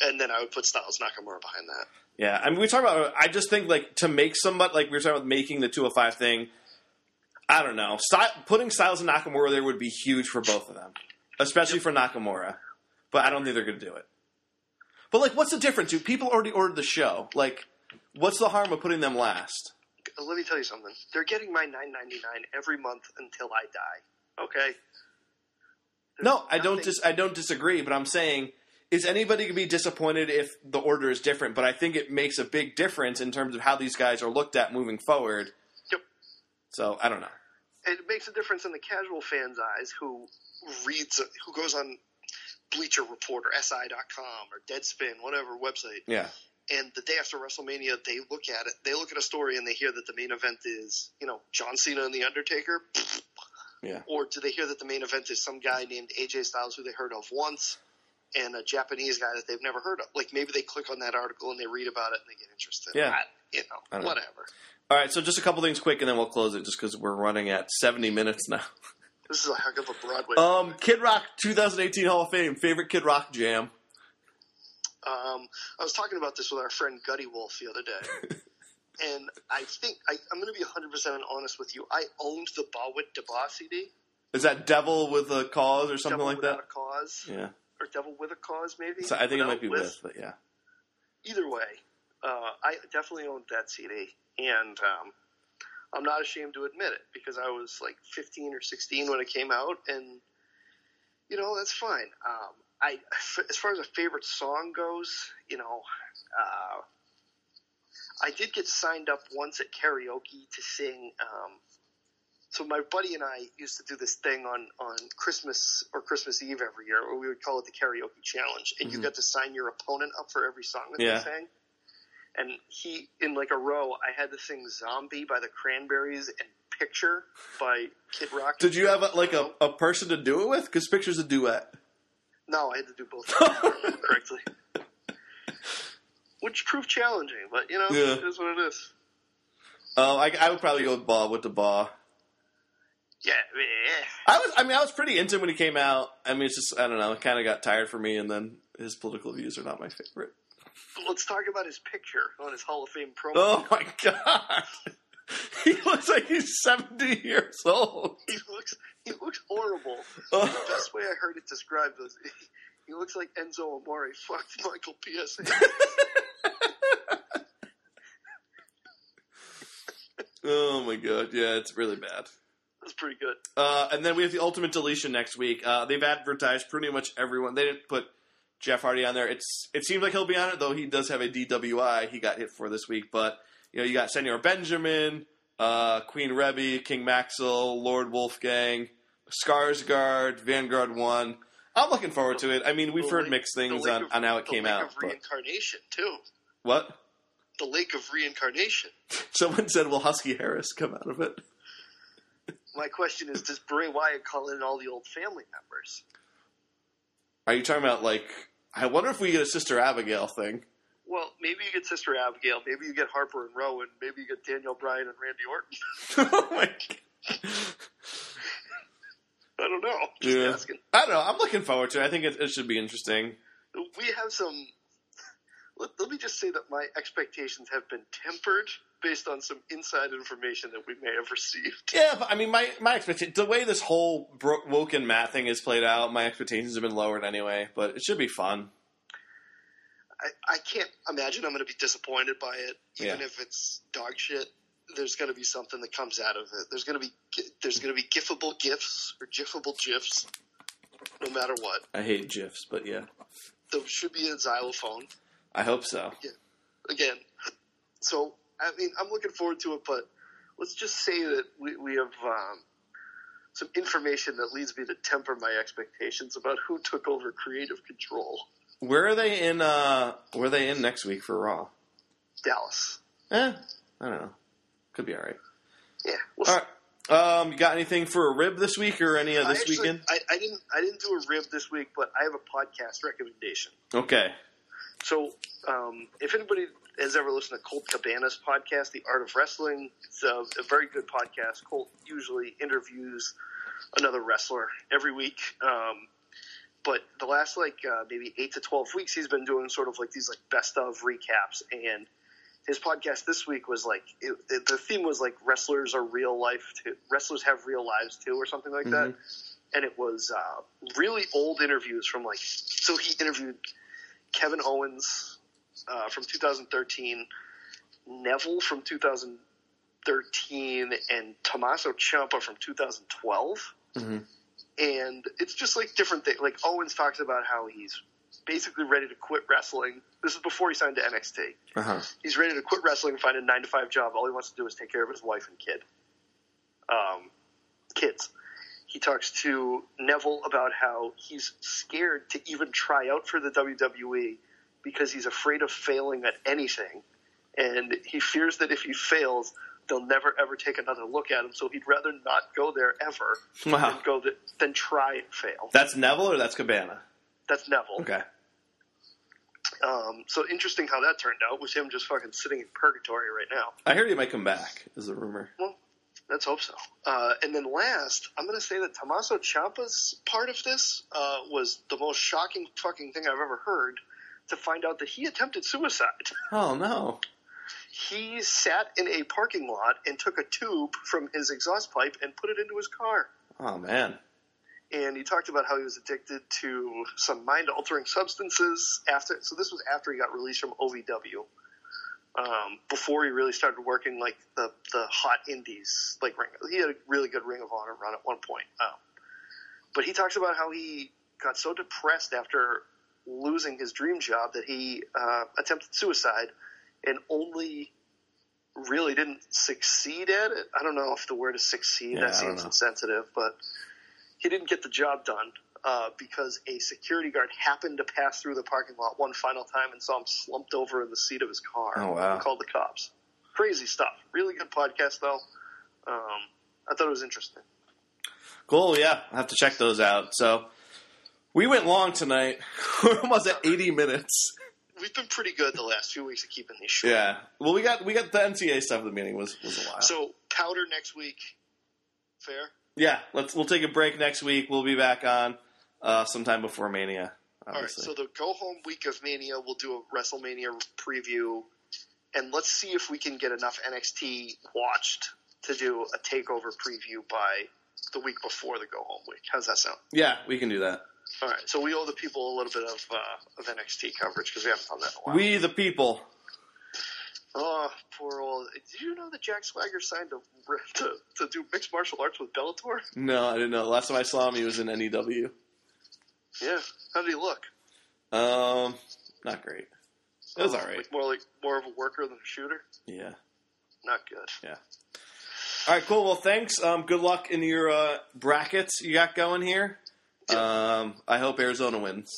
and then I would put Styles Nakamura behind that. Yeah, I mean, we talk about. I just think like to make somebody like we were talking about making the 205 thing. I don't know. Sty- putting Styles and Nakamura there would be huge for both of them, especially for Nakamura. But I don't think they're going to do it. But like, what's the difference? dude? People already ordered the show. Like, what's the harm of putting them last? Let me tell you something. They're getting my nine ninety nine every month until I die. Okay. There's No, I don't. Dis- I don't disagree. But I'm saying, is anybody going to be disappointed if the order is different? But I think it makes a big difference in terms of how these guys are looked at moving forward. Yep. So I don't know. it makes a difference in the casual fan's eyes who reads, who goes on Bleacher Report or SI.com or Deadspin, whatever website, Yeah. and the day after WrestleMania, they look at it, they look at a story and they hear that the main event is, you know, John Cena and The Undertaker. Yeah. Or do they hear that the main event is some guy named AJ Styles who they heard of once and a Japanese guy that they've never heard of? Like maybe they click on that article and they read about it and they get interested. Yeah. I, you know, don't know. whatever. All right, so just a couple things quick, and then we'll close it, just because we're running at seventy minutes now. This is a heck of a Broadway. Um, Kid Rock 2018 Hall of Fame favorite Kid Rock jam. Um, I was talking about this with our friend Gutty Wolf the other day, and I think I, I'm going to be 100 percent honest with you. I owned the Bawitdaba CD, Is that Devil with a Cause or something Devil like that? a Cause, Yeah, or Devil with a Cause, maybe. so I think it might be with, but yeah. Either way, uh, I definitely owned that CD, and um, I'm not ashamed to admit it because I was like 15 or 16 when it came out, and you know that's fine. Um, I, as far as a favorite song goes, you know, uh, I did get signed up once at karaoke to sing. Um, so my buddy and I used to do this thing on on Christmas or Christmas Eve every year, or we would call it the karaoke challenge, and you Mhm. got to sign your opponent up for every song that Yeah. they sang. And he, in like a row, I had to sing "Zombie" by the Cranberries and "Picture" by Kid Rock. Did you have a, like a, a person to do it with? Because Picture's a duet. No, I had to do both correctly, which proved challenging. But you know, Yeah. it is what it is. Uh, I, I would probably go with Ba with the Ba. Yeah, yeah. I was, I mean, I was pretty into him when he came out. I mean, it's just, I don't know, it kind of got tired for me, and then his political views are not my favorite. Let's talk about his picture on his Hall of Fame promo. Oh my god, he looks like he's seventy years old. He looks he looks horrible. Oh. The best way I heard it described was he looks like Enzo Amore fucked Michael PSA. Oh my god, yeah, it's really bad. That's pretty good. Uh, and then we have the Ultimate Deletion next week. Uh, they've advertised pretty much everyone. They didn't put Jeff Hardy on there. It's it seems like he'll be on it, though he does have a DWI he got hit for this week. But you know, you got Senor Benjamin, uh, Queen Rebby, King Maxwell, Lord Wolfgang, Skarsgård, Vanguard One. I'm looking forward to it. I mean, we've The heard Lake- mixed things on, of- on how it the came Lake out. Of But reincarnation too. what? The Lake of Reincarnation. Someone said, "Will Husky Harris come out of it?" My question is, does Bray Wyatt call in all the old family members? Are you talking about like? I wonder if we get a Sister Abigail thing. Well, maybe you get Sister Abigail. Maybe you get Harper and Rowan. Maybe you get Daniel Bryan and Randy Orton. oh my God. I don't know. Just Yeah. asking. I don't know. I'm looking forward to it. I think it, it should be interesting. We have some. Let, let me just say that my expectations have been tempered based on some inside information that we may have received. Yeah, but, I mean, my my expectation, the way this whole Bro- Woken Matt thing is played out, my expectations have been lowered anyway. But it should be fun. I, I can't imagine I'm going to be disappointed by it, even Yeah. if it's dog shit. There's going to be something that comes out of it. There's going to be there's going to be gifable gifs or gifable gifs, no matter what. I hate gifs, but yeah, There should be a xylophone I hope so. again. So I mean, I'm looking forward to it, but let's just say that we, we have um, some information that leads me to temper my expectations about who took over creative control. Where are they in? uh Where are they in next week for Raw? Dallas. Eh, I don't know. Could be all right. Yeah. We'll All right. Um, you got anything for a rib this week or any of I this actually- weekend? I, I didn't. I didn't do a rib this week, but I have a podcast recommendation. Okay. So, um, if anybody has ever listened to Colt Cabana's podcast, The Art of Wrestling, it's a, a very good podcast. Colt usually interviews another wrestler every week. Um, but the last like uh, maybe eight to twelve weeks, he's been doing sort of like these like best of recaps. And his podcast this week was like it, it, the theme was like wrestlers are real life too. Wrestlers have real lives too, or something like that. And it was uh, really old interviews from like so he interviewed Kevin Owens uh, from 2013, Neville from 2013, and Tommaso Ciampa from 2012. Mhm. And it's just like different things. Like Owens talks about how he's basically ready to quit wrestling. This is before he signed to NXT. Uh huh. He's ready to quit wrestling and find a nine to five job. All he wants to do is take care of his wife and kid. Um, kids. He talks to Neville about how he's scared to even try out for the WWE because he's afraid of failing at anything. And he fears that if he fails, they'll never ever take another look at him. So he'd rather not go there ever Wow. than go th- than try and fail. That's Neville or that's Cabana? That's Neville. Okay. Um, so interesting how that turned out. Was him just fucking sitting in purgatory right now. I heard he might come back. Is the rumor? Well, let's hope so. Uh, and then last, I'm going to say that Tommaso Ciampa's part of this uh, was the most shocking fucking thing I've ever heard. To find out that he attempted suicide. Oh no. He sat in a parking lot and took a tube from his exhaust pipe and put it into his car. Oh man. And he talked about how he was addicted to some mind altering substances after. So this was after he got released from OVW. Um, before he really started working like the the hot indies, like ring. He had a really good Ring of Honor run at one point. Um, but he talks about how he got so depressed after losing his dream job that he uh, attempted suicide and only really didn't succeed at it. I don't know if the word is succeed. Yeah, that seems insensitive, but he didn't get the job done uh, because a security guard happened to pass through the parking lot one final time and saw him slumped over in the seat of his car. Oh, wow. And called the cops. Crazy stuff. Really good podcast though. Um, I thought it was interesting. Cool. Yeah, I have to check those out. So we went long tonight. We're almost at 80 minutes. We've been pretty good the last few weeks of keeping these short. Yeah. Well, we got we got the NCA stuff the meeting was was a while. So powder next week. Fair. yeah, let's we'll take a break next week. We'll be back on uh, sometime before Mania. All right. So the go home week of Mania, we'll do a WrestleMania preview, and let's see if we can get enough NXT watched to do a takeover preview by the week before the go home week. How's that sound? yeah, we can do that. All right. So we owe the people a little bit of uh, of NXT coverage because we haven't done that in a while. We the people. Oh, poor old. Did you know that Jack Swagger signed to to, to do mixed martial arts with Bellator? No, I didn't know. Last time I saw him, he was in NEW. Yeah. How did he look? Um, not great. It was Oh, all right. Like more like more of a worker than a shooter. Yeah. Not good. Yeah. All right, cool. Well, thanks. Um, good luck in your uh, brackets you got going here. Um, I hope Arizona wins.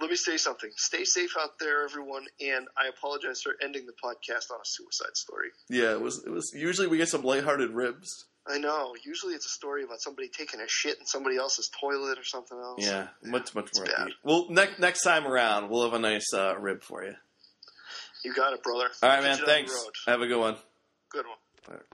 Let me say something. Stay safe out there, everyone. And I apologize for ending the podcast on a suicide story. Yeah, it was. It was. Usually we get some lighthearted ribs. I know. Usually it's a story about somebody taking a shit in somebody else's toilet or something else. Yeah, much much more. bad. Well, next next time around, we'll have a nice uh, rib for you. You got it, brother. All right, man. you down the Thanks. Have a good one. Good one. All right.